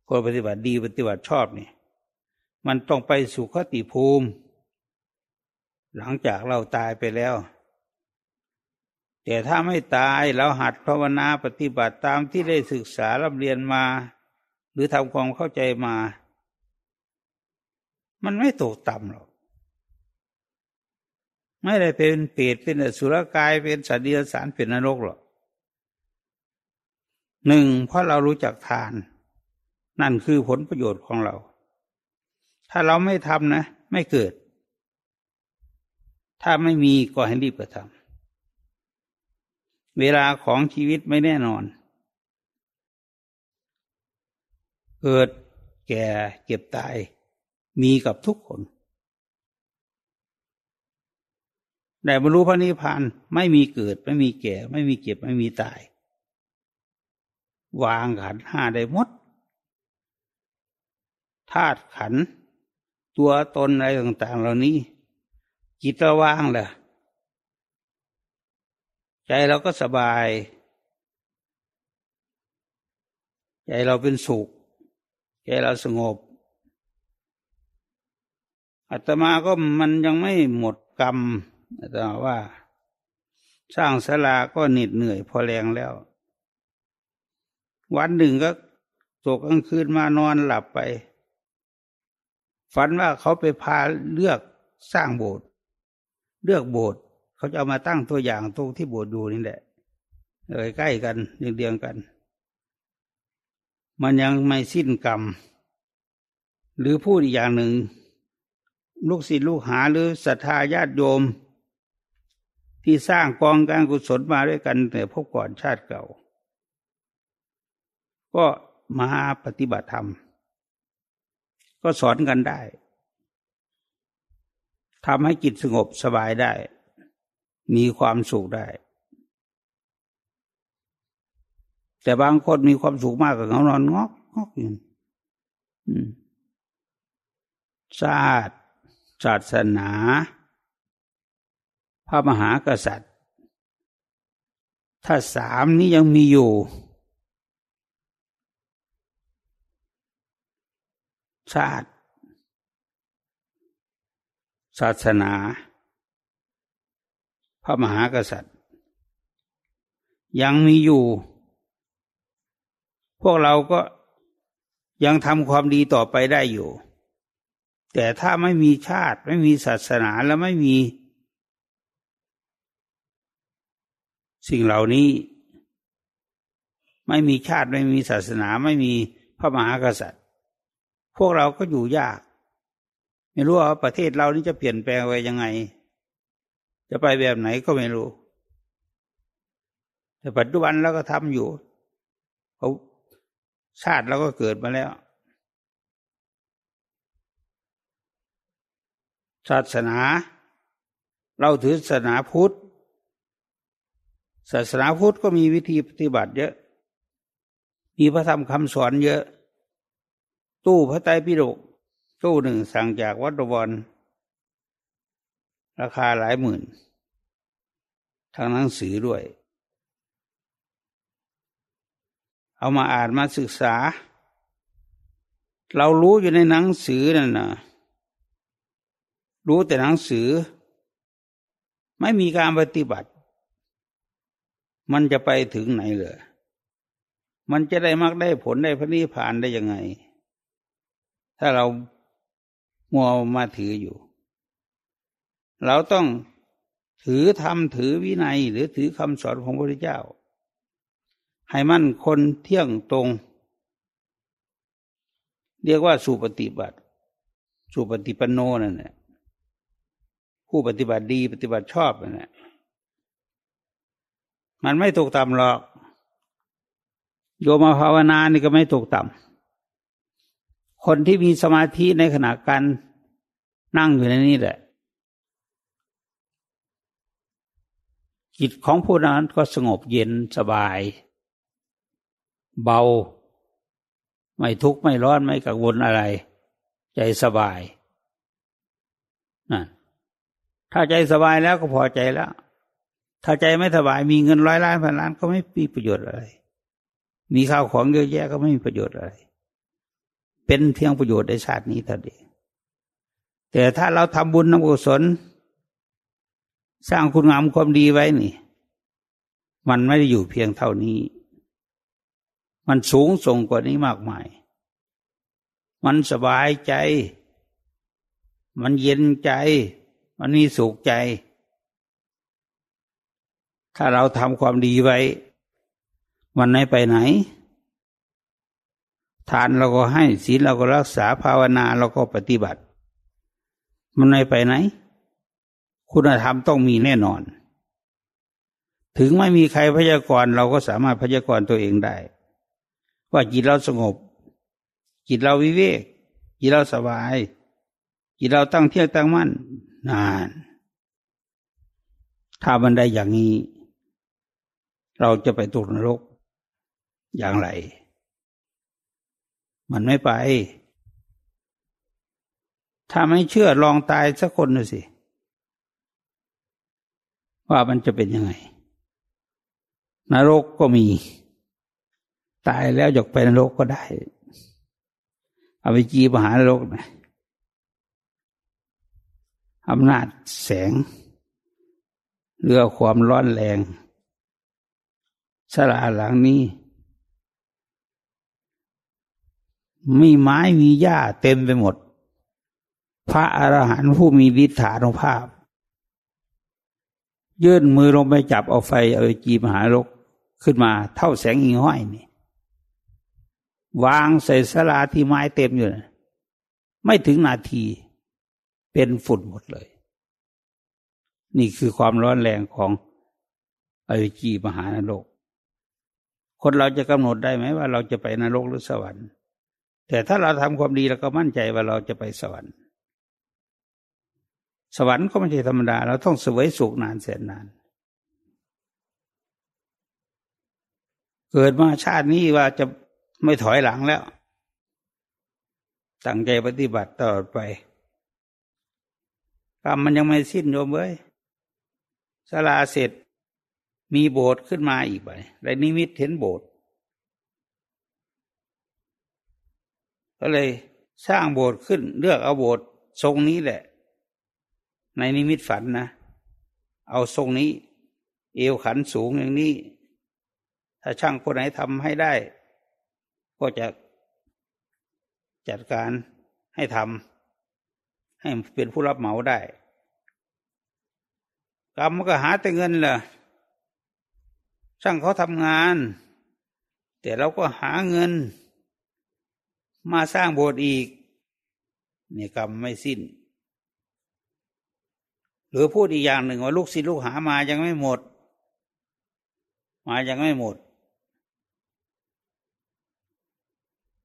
คนปฏิบัติดีปฏิบัติชอบนี่มันต้องไปสู่คติภูมิ หลังจากเราตายไปแล้ว แต่ถ้าไม่ตายเราหัดภาวนาปฏิบัติตามที่ได้ศึกษารับเรียนมา หรือทำความเข้าใจมา มันไม่ตกต่ำหรอก ไม่ได้เป็นเปรตเป็นสุรกายเป็นสัตว์เดรัจฉานเป็นนรกหรอกหนึ่งเพราะเรารู้จักทาน นั่นคือผลประโยชน์ของเรา ถ้าเราไม่ทำนะ ไม่เกิด ถ้าไม่มีก็ให้รีบกระทำเวลาของชีวิตไม่แน่นอน เกิดแก่เก็บตายมีกับทุกคน แต่บรรลุพระนิพพานไม่มีเกิด ไม่มีแก่ ไม่มีเก็บ ไม่มีตาย วางขันห้าได้หมดธาตุขัน ตัวตนอะไรต่างๆ เหล่านี้ จิตเราว่างแหละใจเราก็สบาย ใจเราเป็นสุข ใจเราสงบอาตมาก็มันยังไม่หมดกรรม แต่ว่า สร้างศาลาก็เหน็ดเหนื่อยพอแรงแล้ว วันหนึ่งก็ตกกลางคืนมานอนหลับไป ฝันว่าเขาไปพาเลือกสร้างโบสถ์เลือกโบสถ์เขาจะเอามาตั้งตัวอย่างตรงที่โบสถ์อยู่นี่แหละเลยใกล้กันเดียงเดียงกัน มันยังไม่สิ้นกรรม หรือพูดอีกอย่างหนึ่ง ลูกศิษย์ลูกหาหรือศรัทธาญาติโยม ที่สร้างกองการกุศลมาด้วยกันแต่พบก่อนชาติเก่า ก็มาปฏิบัติธรรม ก็สอนกันได้ทำให้จิตสงบสบายได้ มีความสุขได้ แต่บางคนมีความสุขมากกว่าเขานอนงอกงอกอยู่ศาตร์ศาสนา พระมหากษัตริย์ ถ้าสามนี้ยังมีอยู่ ชาติ ศาสนา พระมหากษัตริย์ ยังมีอยู่ พวกเราก็ยังทำความดีต่อไปได้อยู่ แต่ถ้าไม่มีชาติไม่มีศาสนาแล้วไม่มี สิ่งเหล่านี้ไม่มีชาติไม่มีศาสนาไม่มีพระมหากษัตริย์ พวกเราก็อยู่ยาก ไม่รู้ว่าประเทศเรานี้จะเปลี่ยนแปลงไปยังไง จะไปแบบไหนก็ไม่รู้ แต่ปัจจุบันเราก็ทำอยู่เขาชาติเราก็เกิดมาแล้ว ศาสนา เราถือศาสนาพุทธ ศาสนาพุทธก็มีวิธีปฏิบัติเยอะ มีพระธรรมคำสอนเยอะ ตู้พระไตรปิฎกตู้หนึ่งสั่งจากวัดบวรราคาหลายหมื่นทางหนังสือด้วย เอามาอ่านมาศึกษา เรารู้อยู่ในหนังสือนั่นนะรู้แต่หนังสือ ไม่มีการปฏิบัติ มันจะไปถึงไหนเลยมันจะได้มักได้ผลได้พระนิพพานได้ยังไง ถ้าเรามัวมาถืออยู่ เราต้องถือธรรมถือวินัย หรือถือคำสอนของพระพุทธเจ้า ให้มั่นคนเที่ยงตรง เรียกว่าสุปฏิบัติ สุปฏิปันโนนั่นแหละผู้ปฏิบัติดีปฏิบัติชอบนั่นแหละ มันไม่ตกต่ำหรอก โยมาภาวนานี่ก็ไม่ตกต่ำคนที่มีสมาธิในขณะการนั่งอยู่ในนี้แหละ จิตของผู้นั้นก็สงบเย็นสบาย เบา ไม่ทุกข์ไม่ร้อนไม่กังวลอะไร ใจสบายนั่นถ้าใจสบายแล้วก็พอใจแล้ว ถ้าใจไม่สบายมีเงินร้อยล้านพันล้านก็ไม่มีประโยชน์อะไร มีข้าวของเยอะแยะก็ไม่มีประโยชน์อะไร เป็นเพียงประโยชน์ในชาตินี้เท่านั้นแต่ถ้าเราทำบุญทำกุศลสร้างคุณงามความดีไว้นี่ มันไม่ได้อยู่เพียงเท่านี้ มันสูงส่งกว่านี้มากมาย มันสบายใจ มันเย็นใจ มันมีสุขใจ ถ้าเราทำความดีไว้ มันไม่ไปไหน ทานเราก็ให้ศีลเราก็รักษาภาวนาเราก็ปฏิบัติ มันไม่ไปไหน คุณธรรมต้องมีแน่นอน ถึงไม่มีใครพยากรณ์เราก็สามารถพยากรณ์ตัวเองได้ ว่าจิตเราสงบ จิตเราวิเวก จิตเราสบาย จิตเราตั้งเที่ยงตั้งมั่นนานถ้ามันได้อย่างนี้ เราจะไปตกนรกอย่างไร มันไม่ไป ถ้าไม่เชื่อลองตายสักคนดูสิ ว่ามันจะเป็นยังไง นรกก็มี ตายแล้วอยากไปนรกก็ได้เอาไปจีมหานรกนะอำนาจแสง เรือความร้อนแรง สลาหลังนี้ มีไม้มีหญ้าเต็มไปหมด พระอรหันต์ผู้มีวิถานุภาพ ยื่นมือลงไปจับเอาไฟเอาจีมหาลกขึ้นมาเท่าแสงอิงห้อยนี่วางใส่สลาที่ไม้เต็มอยู่นะไม่ถึงนาทีเป็นฝุ่นหมดเลย นี่คือความร้อนแรงของอวิจีมหานรก คนเราจะกำหนดได้ไหมว่าเราจะไปนรกหรือสวรรค์ แต่ถ้าเราทำความดีเราก็มั่นใจว่าเราจะไปสวรรค์ สวรรค์ก็ไม่ใช่ธรรมดา เราต้องสวยสุขนานแสนนาน เกิดมาชาตินี้ว่าจะไม่ถอยหลังแล้ว ตั้งใจปฏิบัติตลอดไปกรรมมันยังไม่สิ้นโยมเว้ยสลาเสร็จ มีโบสถ์ขึ้นมาอีกไปได้นิมิตเห็นโบสถ์ก็เลยสร้างโบสถ์ขึ้น เลือกเอาโบสถ์ทรงนี้แหละ ในนิมิตฝันนะ เอาทรงนี้ เอวขันสูงอย่างนี้ ถ้าช่างคนไหนทำให้ได้ ก็จะจัดการให้ทำให้เป็นผู้รับเหมาได้ กรรมก็หาแต่เงินล่ะ ช่างเขาทำงาน แต่เราก็หาเงิน มาสร้างโบสถ์อีกนี่กรรมไม่สิ้น หรือพูดอีกอย่างหนึ่งว่าลูกศิษย์ลูกหามายังไม่หมด มายังไม่หมด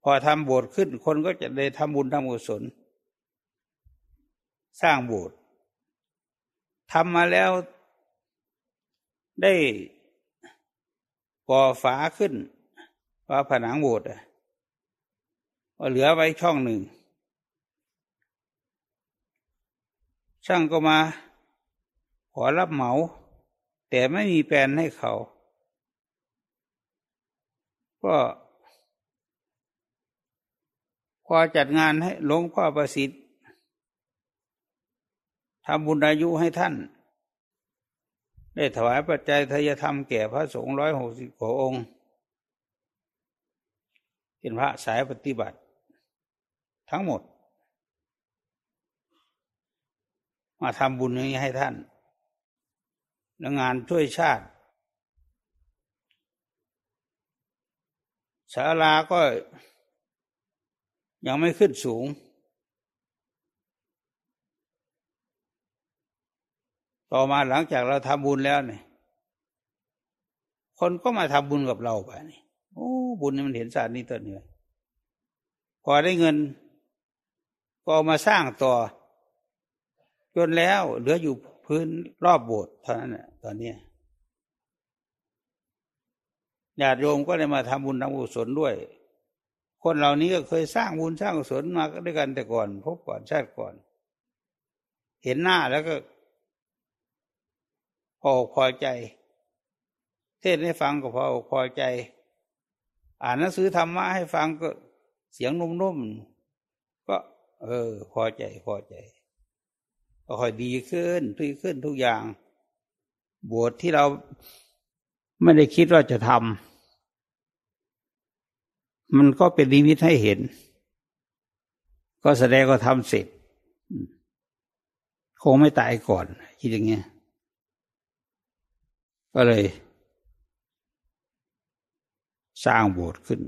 พอทำโบสถ์ขึ้นคนก็จะได้ทำบุญทำกุศล สร้างโบสถ์ทำมาแล้วได้ ก่อฝาขึ้นว่าผนังโบสถ์ก็เหลือไว้ช่องหนึ่ง ช่างก็มา ขอรับเหมา แต่ไม่มีแปลนให้เขา ก็พอจัดงานให้หลวงพ่อประสิทธิ์ทำบุญอายุให้ท่าน ได้ถวายปัจจัยทายธรรมแก่พระสงฆ์ร้อยหกสิบกว่าองค์ เป็นพระสายปฏิบัติ ทั้งหมด มาทำบุญนี้ให้ท่านและงานช่วยชาติศาลาก็ยังไม่ขึ้นสูง ต่อมาหลังจากเราทำบุญแล้วเนี่ย คนก็มาทำบุญกับเราไปนี่โอ้บุญนี่มันเห็นศาสตร์นี้ตัวนี้พอได้เงิน ก็มาสร้างต่อ จนแล้ว เหลืออยู่พื้นรอบโบสถ์เท่านั้นแหละตอนนี้ญาติโยมก็เลยมาทำบุญทำกุศลด้วย คนเหล่านี้ก็เคยสร้างบุญสร้างกุศลมาด้วยกันแต่ก่อน พบก่อนชาติก่อน เห็นหน้าแล้วก็ พออกพอใจ เทศให้ฟังก็พออกพอใจ อ่านหนังสือธรรมะให้ฟังก็เสียงนุ่มๆ ก็ เออ พอใจพอใจ ก็ค่อยดีขึ้นดีขึ้นทุกอย่าง บวชที่เราไม่ได้คิดว่าจะทำมันก็เป็นนิมิตให้เห็น ก็แสดงก็ทำเสร็จคงไม่ตายก่อนคิดอย่างเงี้ย ก็เลย สร้างโบสถ์ขึ้น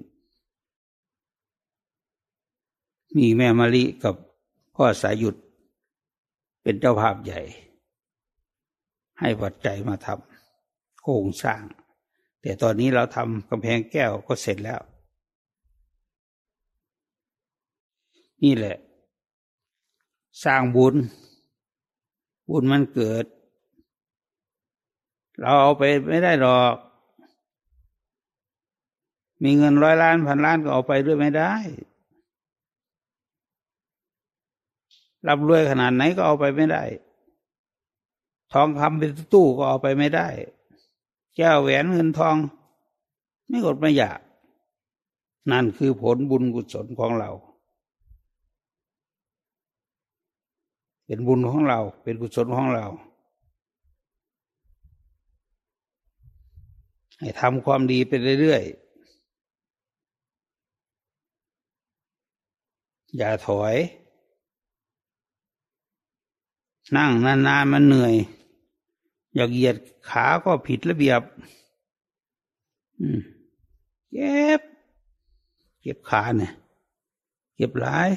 มีแม่มะลิกับพ่อสายหยุด เป็นเจ้าภาพใหญ่ ให้ปัจจัยมาทำโครงสร้าง แต่ตอนนี้เราทำกำแพงแก้วก็เสร็จแล้ว นี่แหละ สร้างบุญ บุญมันเกิด เราเอาไปไม่ได้หรอก มีเงินร้อยล้านพันล้านก็เอาไปด้วยไม่ได้ร่ำรวยขนาดไหนก็เอาไปไม่ได้ ทองคำเป็นตู้ก็เอาไปไม่ได้ แก้วแหวนเงินทอง ไม่กดไม่อยาก นั่นคือผลบุญกุศลของเรา เป็นบุญของเรา เป็นกุศลของเรา ให้ทำความดีไปเรื่อยๆ อย่าถอย นั่งนานๆมันเหนื่อย อยากเหยียดขาก็ผิดระเบียบเก็บ เก็บขาเนี่ย เก็บหลาย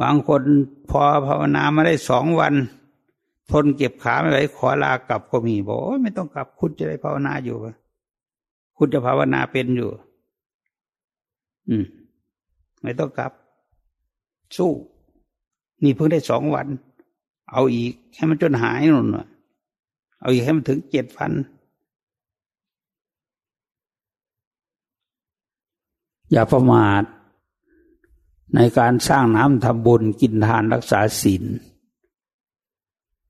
บางคนพอภาวนามาได้สองวัน ทนเก็บขาไม่ไหวขอลากลับก็มีบอกไม่ต้องกลับคุณจะได้ภาวนาอยู่คุณจะภาวนาเป็นอยู่ อืม ไม่ต้องกลับ สู้ นี่เพิ่งได้สองวัน เอาอีก ให้มันจนหายนุ่นเอาอีกให้มันถึงเจ็ดพันอย่าประมาทในการสร้างน้ำทำบุญกินทานรักษาศีล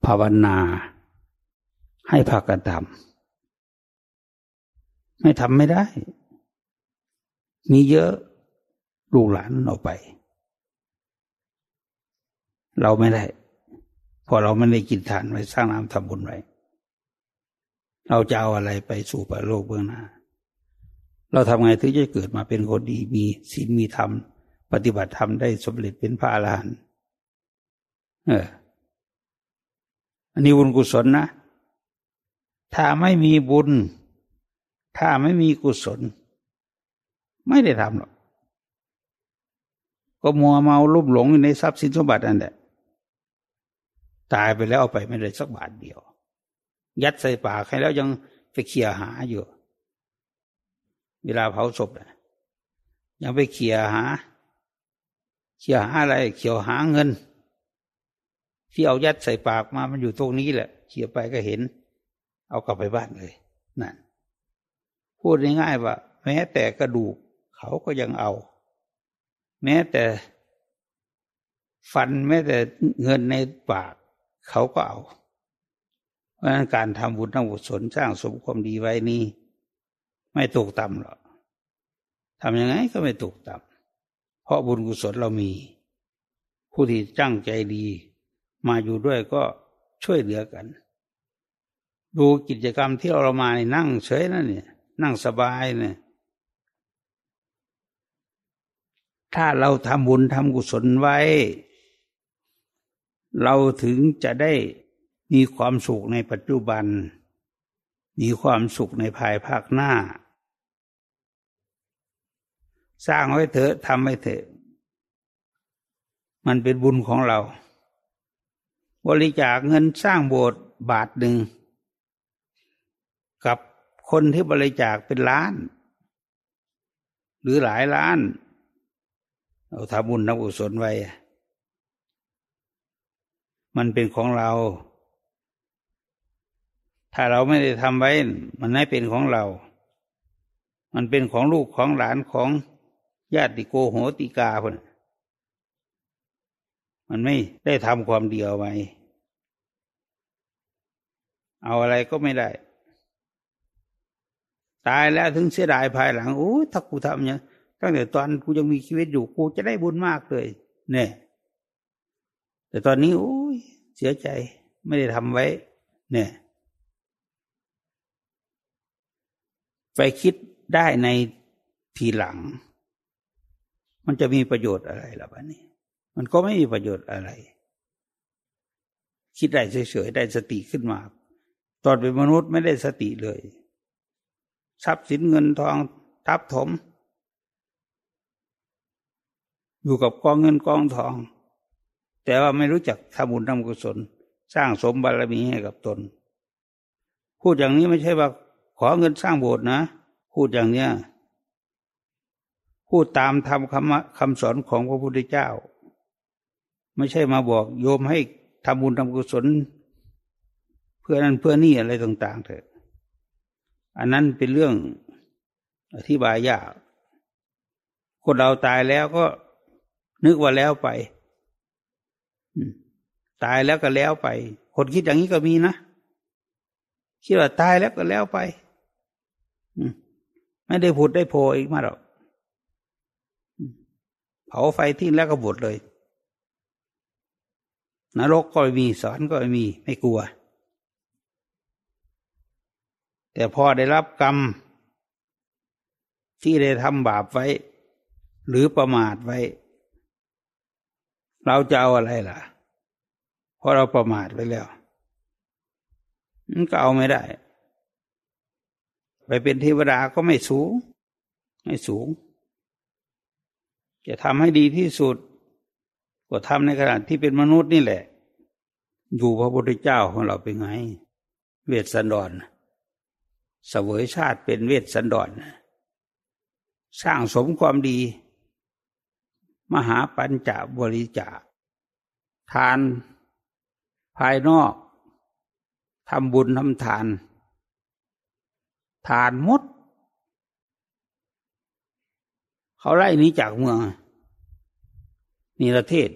ภาวนาให้พักกันทำไม่ทำไม่ได้ มีเยอะลูกหลานออกไป เราไม่ได้พอเราไม่ได้กินทานไว้สร้างน้ำทำบุญไว้เราจะเอาอะไรไปสู่ประโลกเบื้องหน้า เราทำไงถึงจะเกิดมาเป็นคนดีมีศีลมีธรรม ปฏิบัติธรรมได้สำเร็จเป็นพระอรหันต์เออ อันนี้บุญกุศลนะ ถ้าไม่มีบุญ ถ้าไม่มีกุศล ไม่ได้ทำหรอก ก็มัวเมาลุ่มหลงในทรัพย์สินสมบัตินั่นแหละ ตายไปแล้วเอาไปไม่ได้สักบาทเดียว ยัดใส่ปากให้แล้วยังไปเขี่ยหาอยู่ เวลาเผาศพนะยังไปเขี่ยหา เขี่ยหาอะไร เขี่ยหาเงิน ที่เอายัดใส่ปากมามันอยู่ตรงนี้แหละเขี่ยไปก็เห็น เอากลับไปบ้านเลยนั่นพูดง่ายๆว่า แม้แต่กระดูกเขาก็ยังเอา แม้แต่ ฟันแม้แต่เงินในปาก เขาก็เอา เพราะฉะนั้นการทำบุญทำกุศลสร้างสมความดีไว้นี่ไม่ตกต่ำหรอกทำยังไงก็ไม่ตกต่ำเพราะบุญกุศลเรามี ผู้ที่จ้างใจดี มาอยู่ด้วยก็ช่วยเหลือกัน ดูกิจกรรมที่เรามานี่นั่งเฉยนั่นเนี่ยนั่งสบายเนี่ยถ้าเราทำบุญทำกุศลไว้ เราถึงจะได้มีความสุขในปัจจุบัน มีความสุขในภายภาคหน้า สร้างไว้เถอะทำไว้เถอะ มันเป็นบุญของเรา บริจาคเงินสร้างโบสถ์บาทหนึ่ง กับคนที่บริจาคเป็นล้าน หรือหลายล้าน เราทำบุญทำกุศลไว้ มันเป็นของเรา ถ้าเราไม่ได้ทำไว้ มันไม่เป็นของเรา มันเป็นของลูกของหลานของญาติโกโหติกาคน มันไม่ได้ทำความเดียวไว้ เอาอะไรก็ไม่ได้ ตายแล้วถึงเสียดายภายหลังโอ้ถ้ากูทำเนี่ยตั้งแต่ตอนกูยังมีชีวิตอยู่กูจะได้บุญมากเลย เนี่ย แต่ตอนนี้โอ้ยเสียใจไม่ได้ทำไว้ เนี่ย ไปคิดได้ในทีหลัง มันจะมีประโยชน์อะไรล่ะบ้านี้ มันก็ไม่มีประโยชน์อะไร คิดได้เฉยๆได้สติขึ้นมา ตอนเป็นมนุษย์ไม่ได้สติเลย ทรัพย์สินเงินทองทับถม อยู่กับกองเงินกองทอง แต่ว่าไม่รู้จักทำบุญทำกุศล สร้างสมบารมีให้กับตน พูดอย่างนี้ไม่ใช่ว่าขอเงินสร้างโบสถ์นะ พูดอย่างเนี้ยพูดตามทำคำคำสอนของพระพุทธเจ้า ไม่ใช่มาบอกโยมให้ทำบุญทำกุศล เพื่อนั้นเพื่อนี่อะไรต่าง ๆ เถอะ อันนั้นเป็นเรื่องอธิบายยาก คนเราตายแล้วก็นึกว่าแล้วไป ตายแล้วก็แล้วไป คนคิดอย่างนี้ก็มีนะคิดว่าตายแล้วก็แล้วไปไม่ได้ผุดได้โผล่อีกมาหรอกเผาไฟทิ้งแล้วก็บดเลย นรกก็ไม่มีสอนก็ไม่มีไม่กลัว แต่พอได้รับกรรม ที่ได้ทำบาปไว้ หรือประมาทไว้ เราจะเอาอะไรล่ะเพราะเราประมาทไว้แล้วมันก็เอาไม่ได้ ไปเป็นเทวดาก็ไม่สูง ไม่สูง จะทำให้ดีที่สุด ก็ทำในขณะที่เป็นมนุษย์นี่แหละ อยู่พระพุทธเจ้าของเราเป็นไง เวสสันดรเสวยชาติเป็นเวสสันดรสร้างสมความดี มหาปัญจบริจาทานภายนอกทำบุญทำทาน ทานมด เขาไล่นี้จากเมือง นีประเทศ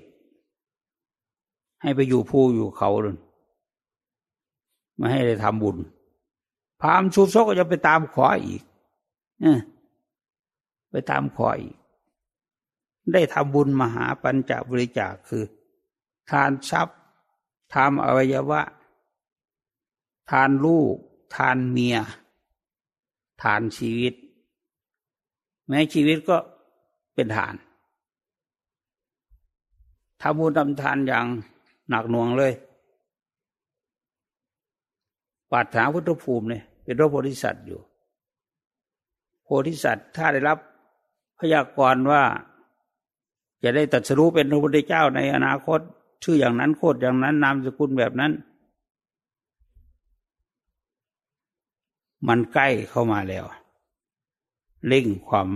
ให้ไปอยู่ภูอยู่เขาเลยไม่ให้ได้ทำบุญ พามชูซกก็จะไปตามขออีกเนไปตามขออีก ได้ทำบุญมหาปัญจบริจาคคือ ทานทรัพย์ทำอวัยวะ ทานลูก ทานเมีย ทานชีวิต แม้ชีวิตก็เป็นฐาน ทำบุญทำทานอย่างหนักหน่วงเลยปาฐาพุทธภูมิเนี่ยเป็นพระโพธิสัตว์อยู่ โพธิสัตว์ถ้าได้รับพยากรณ์ว่า จะได้ตัดสรู้เป็นพระพุทธเจ้าในอนาคต ชื่ออย่างนั้นโคตรอย่างนั้น นามสกุลแบบนั้น มันใกล้เข้ามาแล้วเร่งความ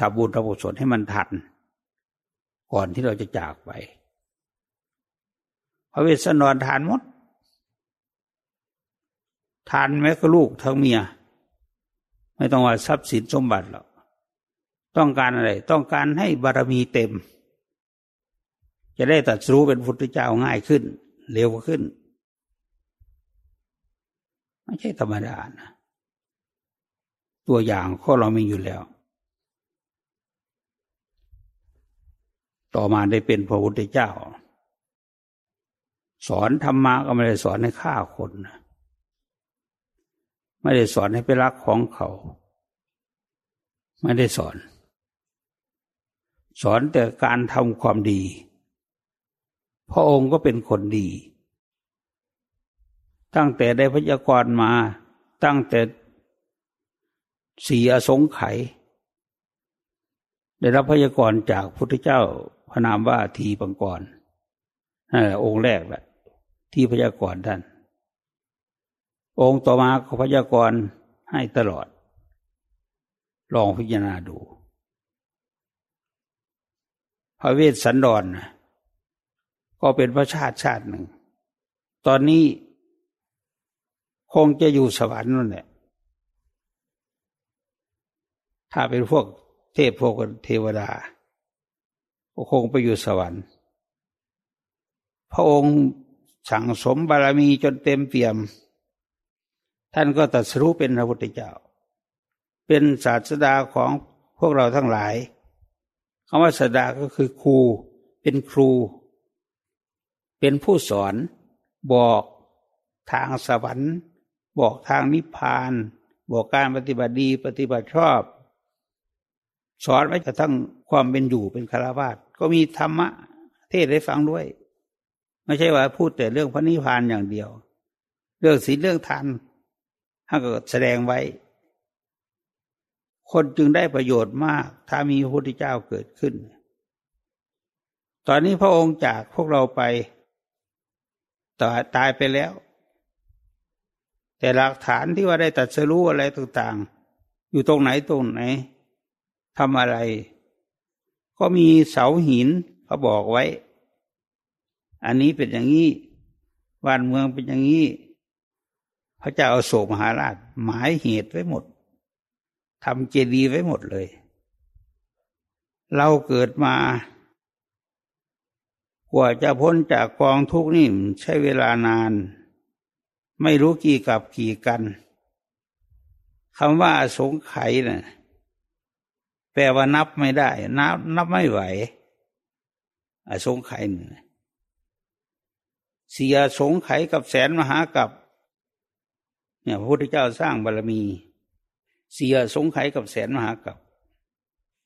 ทำบุญทำกุศลให้มันทัน ก่อนที่เราจะจากไป พระเวสสันดรทานหมด ทานแม้ก็ลูกทั้งเมีย ไม่ต้องว่าทรัพย์สินสมบัติหรอกต้องการอะไร ต้องการให้บารมีเต็ม จะได้ตัดสู้เป็นพุทธเจ้าง่ายขึ้น เร็วขึ้น ไม่ใช่ธรรมดานะ ตัวอย่างข้อเรามีอยู่แล้ว ต่อมาได้เป็นพระพุทธเจ้า สอนธรรมะก็ไม่ได้สอนให้ฆ่าคน ไม่ได้สอนให้ไปรักของเขา ไม่ได้สอน สอนแต่การทำความดี พระองค์ก็เป็นคนดี ตั้งแต่ได้พยากรมา ตั้งแต่สีอสงไขยได้รับพยากรจากพุทธเจ้า ระนามว่าทีปังกรนั่นแหละองค์แรกแหละที่พยากรณ์ท่าน องค์ต่อมาก็พยากรณ์ให้ตลอด ลองพิจารณาดู พระเวสสันดรก็เป็นพระชาติชาติหนึ่ง ตอนนี้คงจะอยู่สวรรค์นั่นแหละ ถ้าเป็นพวกเทพพวกเทวดา ก็คงไปอยู่สวรรค์ พระองค์สั่งสมบารมีจนเต็มเปี่ยม ท่านก็ตรัสรู้เป็นพระพุทธเจ้า เป็นศาสดาของพวกเราทั้งหลายคำว่าศาสดาก็คือครู เป็นครู เป็นผู้สอน บอกทางสวรรค์ บอกทางนิพพาน บอกการปฏิบัติดีปฏิบัติชอบ สอนไว้กระทั่งความเป็นอยู่เป็นคารวาสก็มีธรรมะ เทศให้ฟังด้วย ไม่ใช่ว่าพูดแต่เรื่องพระนิพพานอย่างเดียว เรื่องศีลเรื่องทานท่านก็แสดงไว้ คนจึงได้ประโยชน์มาก ถ้ามีพระพุทธเจ้าเกิดขึ้น ตอนนี้พระองค์จากพวกเราไปต่ตายไปแล้ว แต่หลักฐานที่ว่าได้ตัดสรู้อะไรต่างๆ อยู่ตรงไหนตรงไหนทำอะไร ก็มีเสาหินเขาบอกไว้ อันนี้เป็นอย่างนี้บ้านเมืองเป็นอย่างนี้พระเจ้าอาโศกมหาราช หมายเหตุไว้หมดทำเจดีย์ไว้หมดเลย เราเกิดมากว่าจะพ้นจากกองทุกนี่ใช้เวลานาน ไม่รู้กี่กับกี่กันคำว่าสงไขนะ่ะ แปลว่านับไม่ได้ นับนับไม่ไหว อสงไขยเสียสงไขกับแสนมหากับเนี่ยพระพุทธเจ้าสร้างบารมี เสียสงไขกับแสนมหากับ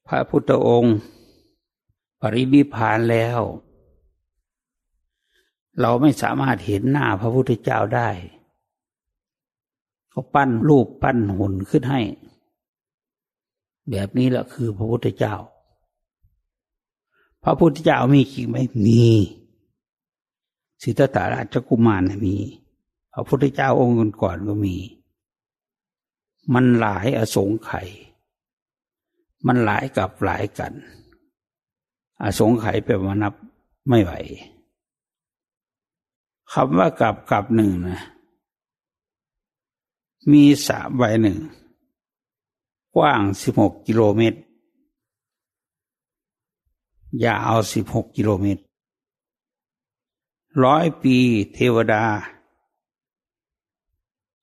พระพุทธองค์ ปริบิพานแล้ว เราไม่สามารถเห็นหน้าพระพุทธเจ้าได้เขาปั้นรูปปั้นหุ่นขึ้นให้ แบบนี้แหละคือพระพุทธเจ้า พระพุทธเจ้ามีจริงไหมมีสิทธัตถาราชกุมารมี พระพุทธเจ้าองค์ก่อนก็มี มันหลายอสงไขยมันหลายกับหลายกัน อสงไขยไปมานับไม่ไหวคำว่ากับกับหนึ่งนะ มีสามใบหนึ่ง กว้างสิบหกกิโลเมตร อย่าวสิบหกกิโลเมตร ร้อยปีเทวดา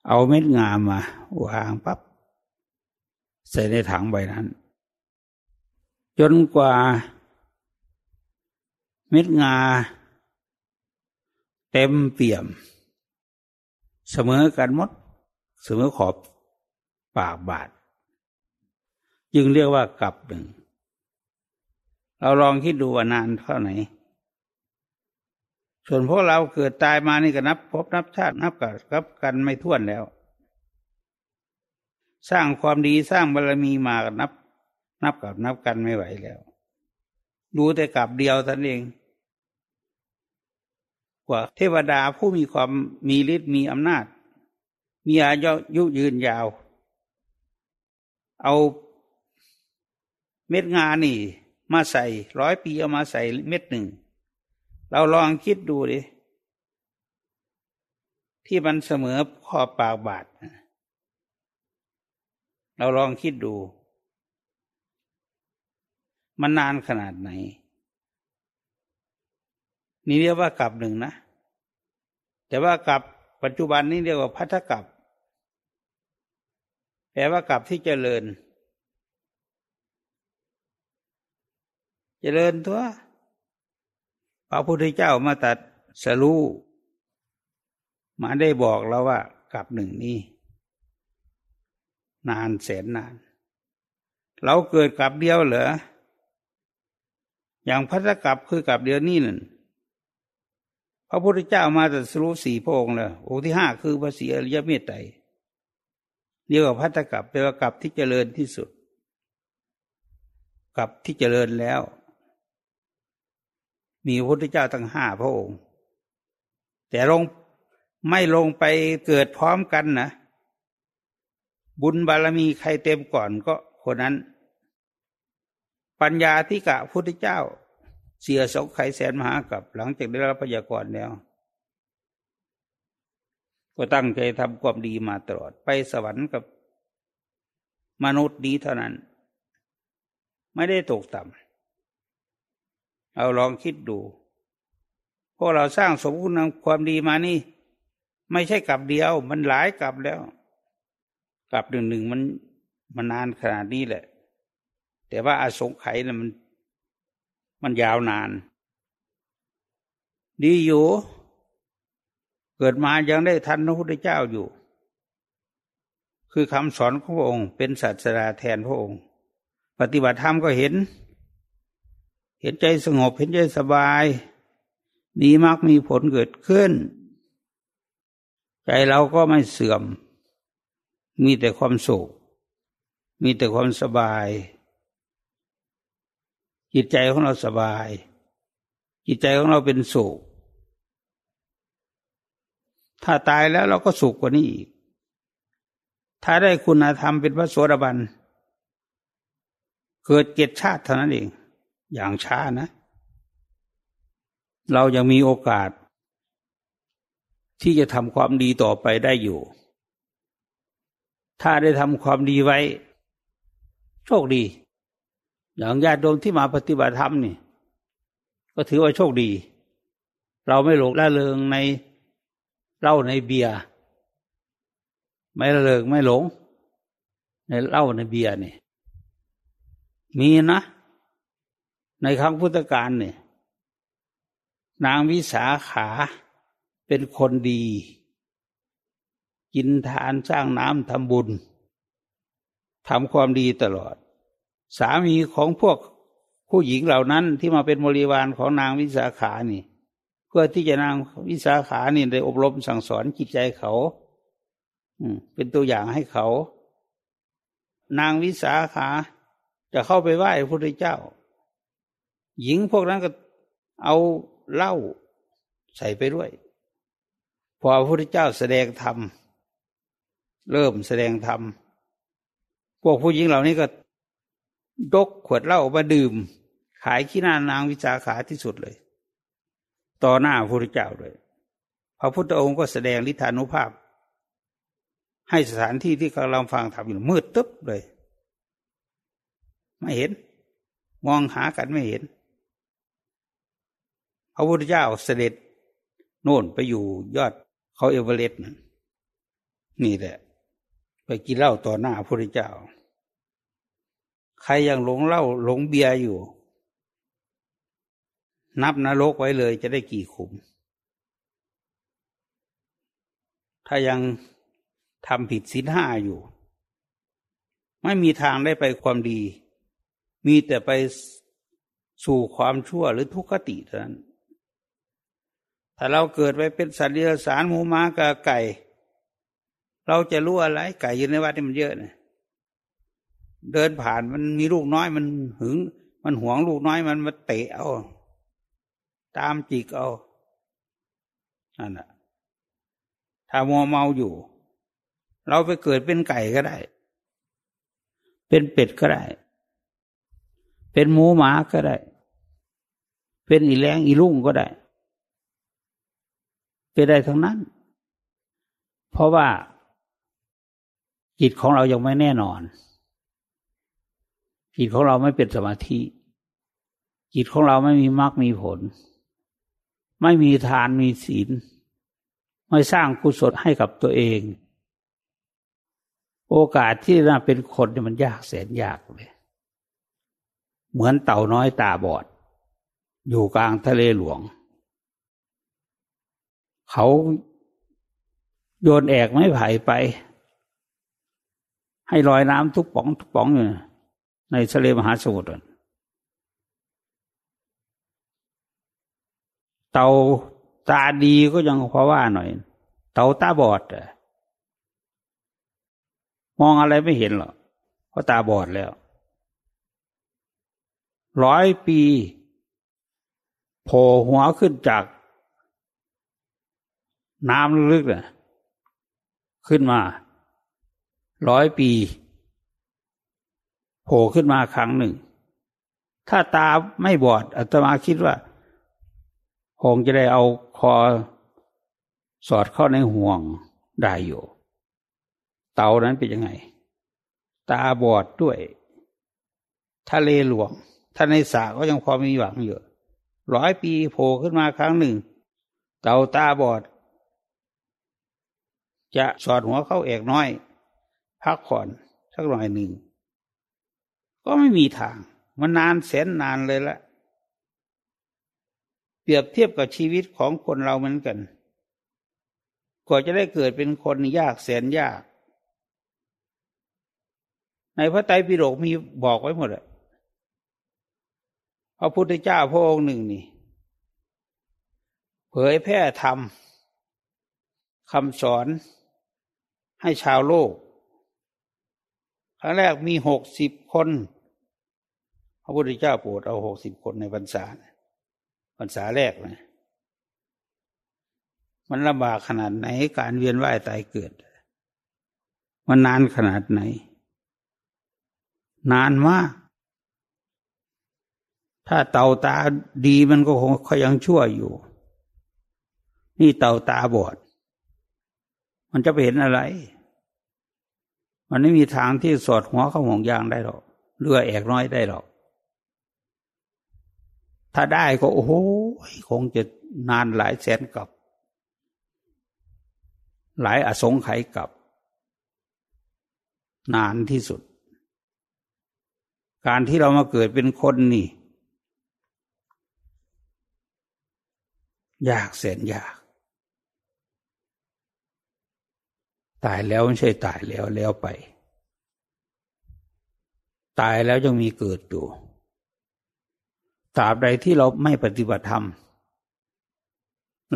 เอาเม็ดงามมาวางปับ๊บใส่ในถังใบนั้น จนกว่า เม็ดงา เต็มเปี่ยม เสมอกันหมด เสมอขอบปากบาท จึงเรียกว่ากับหนึ่ง เราลองคิดดูว่านานเท่าไหร่ส่วนพวกเราเกิดตายมานี่ก็นับพบนับชาตินับกับกับกันไม่ท้วนแล้ว สร้างความดีสร้างบารมีมากับนับ นับกับนับกันไม่ไหวแล้ว ดูแต่กับเดียวท่านเอง กว่าเทวดาผู้มีความมีฤทธิ์มีอำนาจ มีอายุยืนยาว เอา เม็ดงานี่ มาใส่ร้อยปีเอามาใส่เม็ดหนึ่ง เราลองคิดดูดิ ที่มันเสมอขอบปากบาท เราลองคิดดู มันนานขนาดไหน นี่เรียกว่ากับหนึ่งนะ แต่ว่ากับปัจจุบันนี้เรียกว่าพัทธกับแปลว่ากับที่เจริญ จริญตัวพระพุทธเจ้ามาตัดสรู้มาได้บอกเราว่ากับหนึ่งนี้นานแสนนาน เราเกิดกับเดียวเหรอ อย่างพัทกับคือกับเดียวนี่นั่นพระพุทธเจ้ามาตัดสรู้สี่พระองค์เลยองค์ที่ห้าคือพระศรีอริยเมตไตรเรียกว่าพัทกับเป็นว่ากับที่เจริญที่สุด กับที่เจริญแล้ว มีพระพุทธเจ้าตั้งห้าพระองค์ แต่ลงไม่ลงไปเกิดพร้อมกันนะบุญบารมีใครเต็มก่อนก็คนนั้น ปัญญาที่กะพุทธเจ้า เสียสงไขแสนมหากับหลังจากได้รับพยากรแล้ว ก็ตั้งใจทำความดีมาตลอดไปสวรรค์กับมนุษย์นี้เท่านั้น ไม่ได้ตกต่ำ เอาลองคิดดูพวกเราสร้างสมคุณความดีมานี่ ไม่ใช่กับเดียว มันหลายกับแล้ว กับหนึ่งหนึ่งมันมันนานขนาดนี้แหละ แต่ว่าอาสงไขยนะ่ะมัน มันยาวนาน ดีอยู่ เกิดมายังได้ทันพระพุทธเจ้าอยู่ คือคำสอนของพระองค์ เป็นศาสดาแทนพระองค์ ปฏิบัติธรรมก็เห็น เห็นใจสงบเห็นใจสบายดีมากมีผลเกิดขึ้น ใจเราก็ไม่เสื่อม มีแต่ความสุข มีแต่ความสบาย จิตใจของเราสบาย จิตใจของเราเป็นสุข ถ้าตายแล้วเราก็สุขกว่านี้อีก ถ้าได้คุณธรรมเป็นพระโสดาบัน เกิดเกียรติชาติเท่านั้นเอง อย่างช้านะ เรายังมีโอกาส ที่จะทำความดีต่อไปได้อยู่ ถ้าได้ทำความดีไว้ โชคดี อย่างญาติโยมที่มาปฏิบัติธรรมนี่ ก็ถือว่าโชคดี เราไม่หลงละเลงในเหล้าในเบียร์ไม่ละเลงไม่หลง ในเหล้าในเบียร์นี่มีนะ ในครั้งพุทธกาลเนี่ยนางวิสาขาเป็นคนดี กินทานสร้างน้ำทำบุญทำความดีตลอด สามีของพวกผู้หญิงเหล่านั้นที่มาเป็นบริวารของนางวิสาขานี่ เพื่อที่จะนางวิสาขานี่ได้อบรมสั่งสอนจิตใจเขาเป็นตัวอย่างให้เขา นางวิสาขาจะเข้าไปไหว้พระพุทธเจ้า หญิงพวกนั้นก็เอาเหล้าใส่ไปด้วย พอพระพุทธเจ้าแสดงธรรม เริ่มแสดงธรรม พวกผู้หญิงเหล่านี้ก็ดกขวดเหล้ามาดื่ม ขายขี้หน้านางวิสาขาที่สุดเลย ต่อหน้าพระพุทธเจ้าเลยพระพุทธองค์ก็แสดงลิธานุภาพ ให้สถานที่ที่กำลังฟังธรรมอยู่มืดตึ๊บเลย ไม่เห็น มองหากันไม่เห็น พระพุทธเจ้าเสด็จโน่นไปอยู่ยอดเขาเอเวอเรสต์นี่แหละ ไปกินเหล้าต่อหน้าพระพุทธเจ้า ใครยังหลงเหล้าหลงเบียร์อยู่ นับนรกไว้เลยจะได้กี่ขุม ถ้ายังทำผิดศีลห้าอยู่ ไม่มีทางได้ไปความดี มีแต่ไปสู่ความชั่วหรือทุกขติเท่านั้น ถ้าเราเกิดไปเป็นสัตว์เลี้ยสารหมูม้ากาไก่ เราจะรู้อะไร ไก่อยู่ในวัดนี่มันเยอะนะเดินผ่านมันมีลูกน้อยมันหึง มันหวงลูกน้อยมันมาเตะเอา ตามจิกเอานั่นแหะถ้ามัวเมาอยู่ เราไปเกิดเป็นไก่ก็ได้ เป็นเป็ดก็ได้ เป็นหมูหมาก็ได้ เป็นอีแรงอีลุ่งก็ได้ เป็นได้ทั้งนั้น เพราะว่าจิตของเรายังไม่แน่นอน จิตของเราไม่เป็นสมาธิ จิตของเราไม่มีมรรคมีผล ไม่มีทานมีศีล ไม่สร้างกุศลให้กับตัวเอง โอกาสที่จะเป็นคนเนี่ยมันยากแสนยากเลย เหมือนเต่าน้อยตาบอด อยู่กลางทะเลหลวง เขาโยนแอกไม้ไผ่ไป ให้ลอยน้ำทุกป๋องทุกป๋องอยู่ในทะเลมหาสมุทรเต่าตาดีก็ยังพอว่าหน่อย เต่าตาบอดมองอะไรไม่เห็นหรอกเพราะตาบอดแล้ว ร้อยปีโผล่หัวขึ้นจาก น้ำลึกๆน่ะขึ้นมา ร้อยปีโผล่ขึ้นมาครั้งหนึ่ง ถ้าตาไม่บอดอาตมาคิดว่าคงจะได้เอาคอสอดเข้าในห่วงได้อยู่ เตานั้นเป็นยังไง ตาบอดด้วย ทะเลหลวงท่านในสาก็ยังพอมีหวังอยู่ร้อยปีโผล่ขึ้นมาครั้งหนึ่ง เตาตาบอด จะสอดหัวเข้าเอกน้อยพพักผ่อนสักหน่อยหนึ่ง ก็ไม่มีทาง มันนานแสนนานเลยละเปรียบเทียบกับชีวิตของคนเราเหมือนกันกว่าจะได้เกิดเป็นคนยากแสนยาก ในพระไตรปิฎกมีบอกไว้หมดอะพระพุทธเจ้าพระองค์หนึ่งนี่ เผยแพร่ธรรมคำสอน ให้ชาวโลก ครั้งแรกมีหกสิบคน พระพุทธเจ้าโปรดเอาหกสิบคนในพรรษาพรรษาแรกนะมันลำบากขนาดไหนการเวียนว่ายตายเกิด มันนานขนาดไหน นานมาก ถ้าเต่าตาดีมันก็คงยังชั่วอยู่ นี่เต่าตาบอด มันจะไปเห็นอะไร มันไม่มีทางที่สอดหัวเข้าห่วงยางได้หรอกเรือแอกน้อยได้หรอก ถ้าได้ก็โอ้โหคงจะนานหลายแสนกับ หลายอสงไขยกับ นานที่สุด การที่เรามาเกิดเป็นคนนี่ ยากแสนยาก ตายแล้วไม่ใช่ตายแล้วแล้วไป ตายแล้วยังมีเกิดอยู่ตราบใดที่เราไม่ปฏิบัติธรรม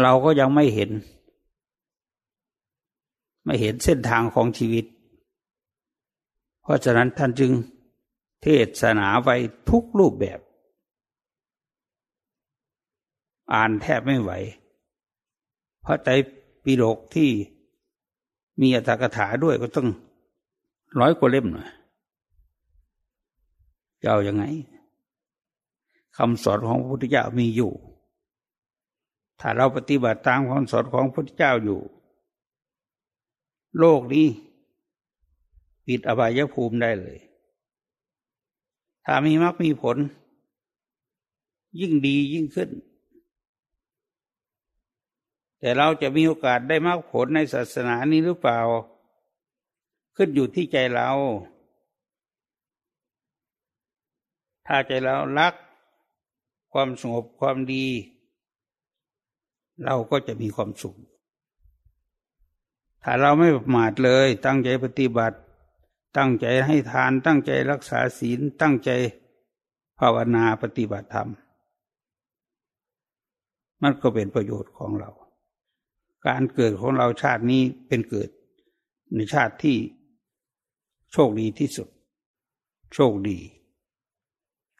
เราก็ยังไม่เห็น ไม่เห็นเส้นทางของชีวิต เพราะฉะนั้นท่านจึงเทศนาไว้ทุกรูปแบบ อ่านแทบไม่ไหว เพราะใจปีโลกที่ มีอัตถกถาด้วยก็ต้องร้อยกว่าเล่มหน่อยจะเอาอยัางไงคำสอนของพระพุทธเจ้ามีอยู่ ถ้าเราปฏิบัติตามคำสอนของพระพุทธเจ้าอยู่ โลกนี้ปิดอบายภูมิได้เลย ถ้ามีมรรคมีผล ยิ่งดียิ่งขึ้น แต่เราจะมีโอกาสได้มรรคผลในศาสนานี้หรือเปล่า ขึ้นอยู่ที่ใจเรา ถ้าใจเรารัก ความสงบความดี เราก็จะมีความสุข ถ้าเราไม่ประมาทเลย ตั้งใจปฏิบัติ ตั้งใจให้ทาน ตั้งใจรักษาศีล ตั้งใจภาวนาปฏิบัติธรรม มันก็เป็นประโยชน์ของเรา การเกิดของเราชาตินี้เป็นเกิดในชาติที่โชคดีที่สุด โชคดี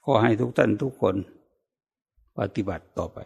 ขอให้ทุกท่านทุกคนปฏิบัติต่อไป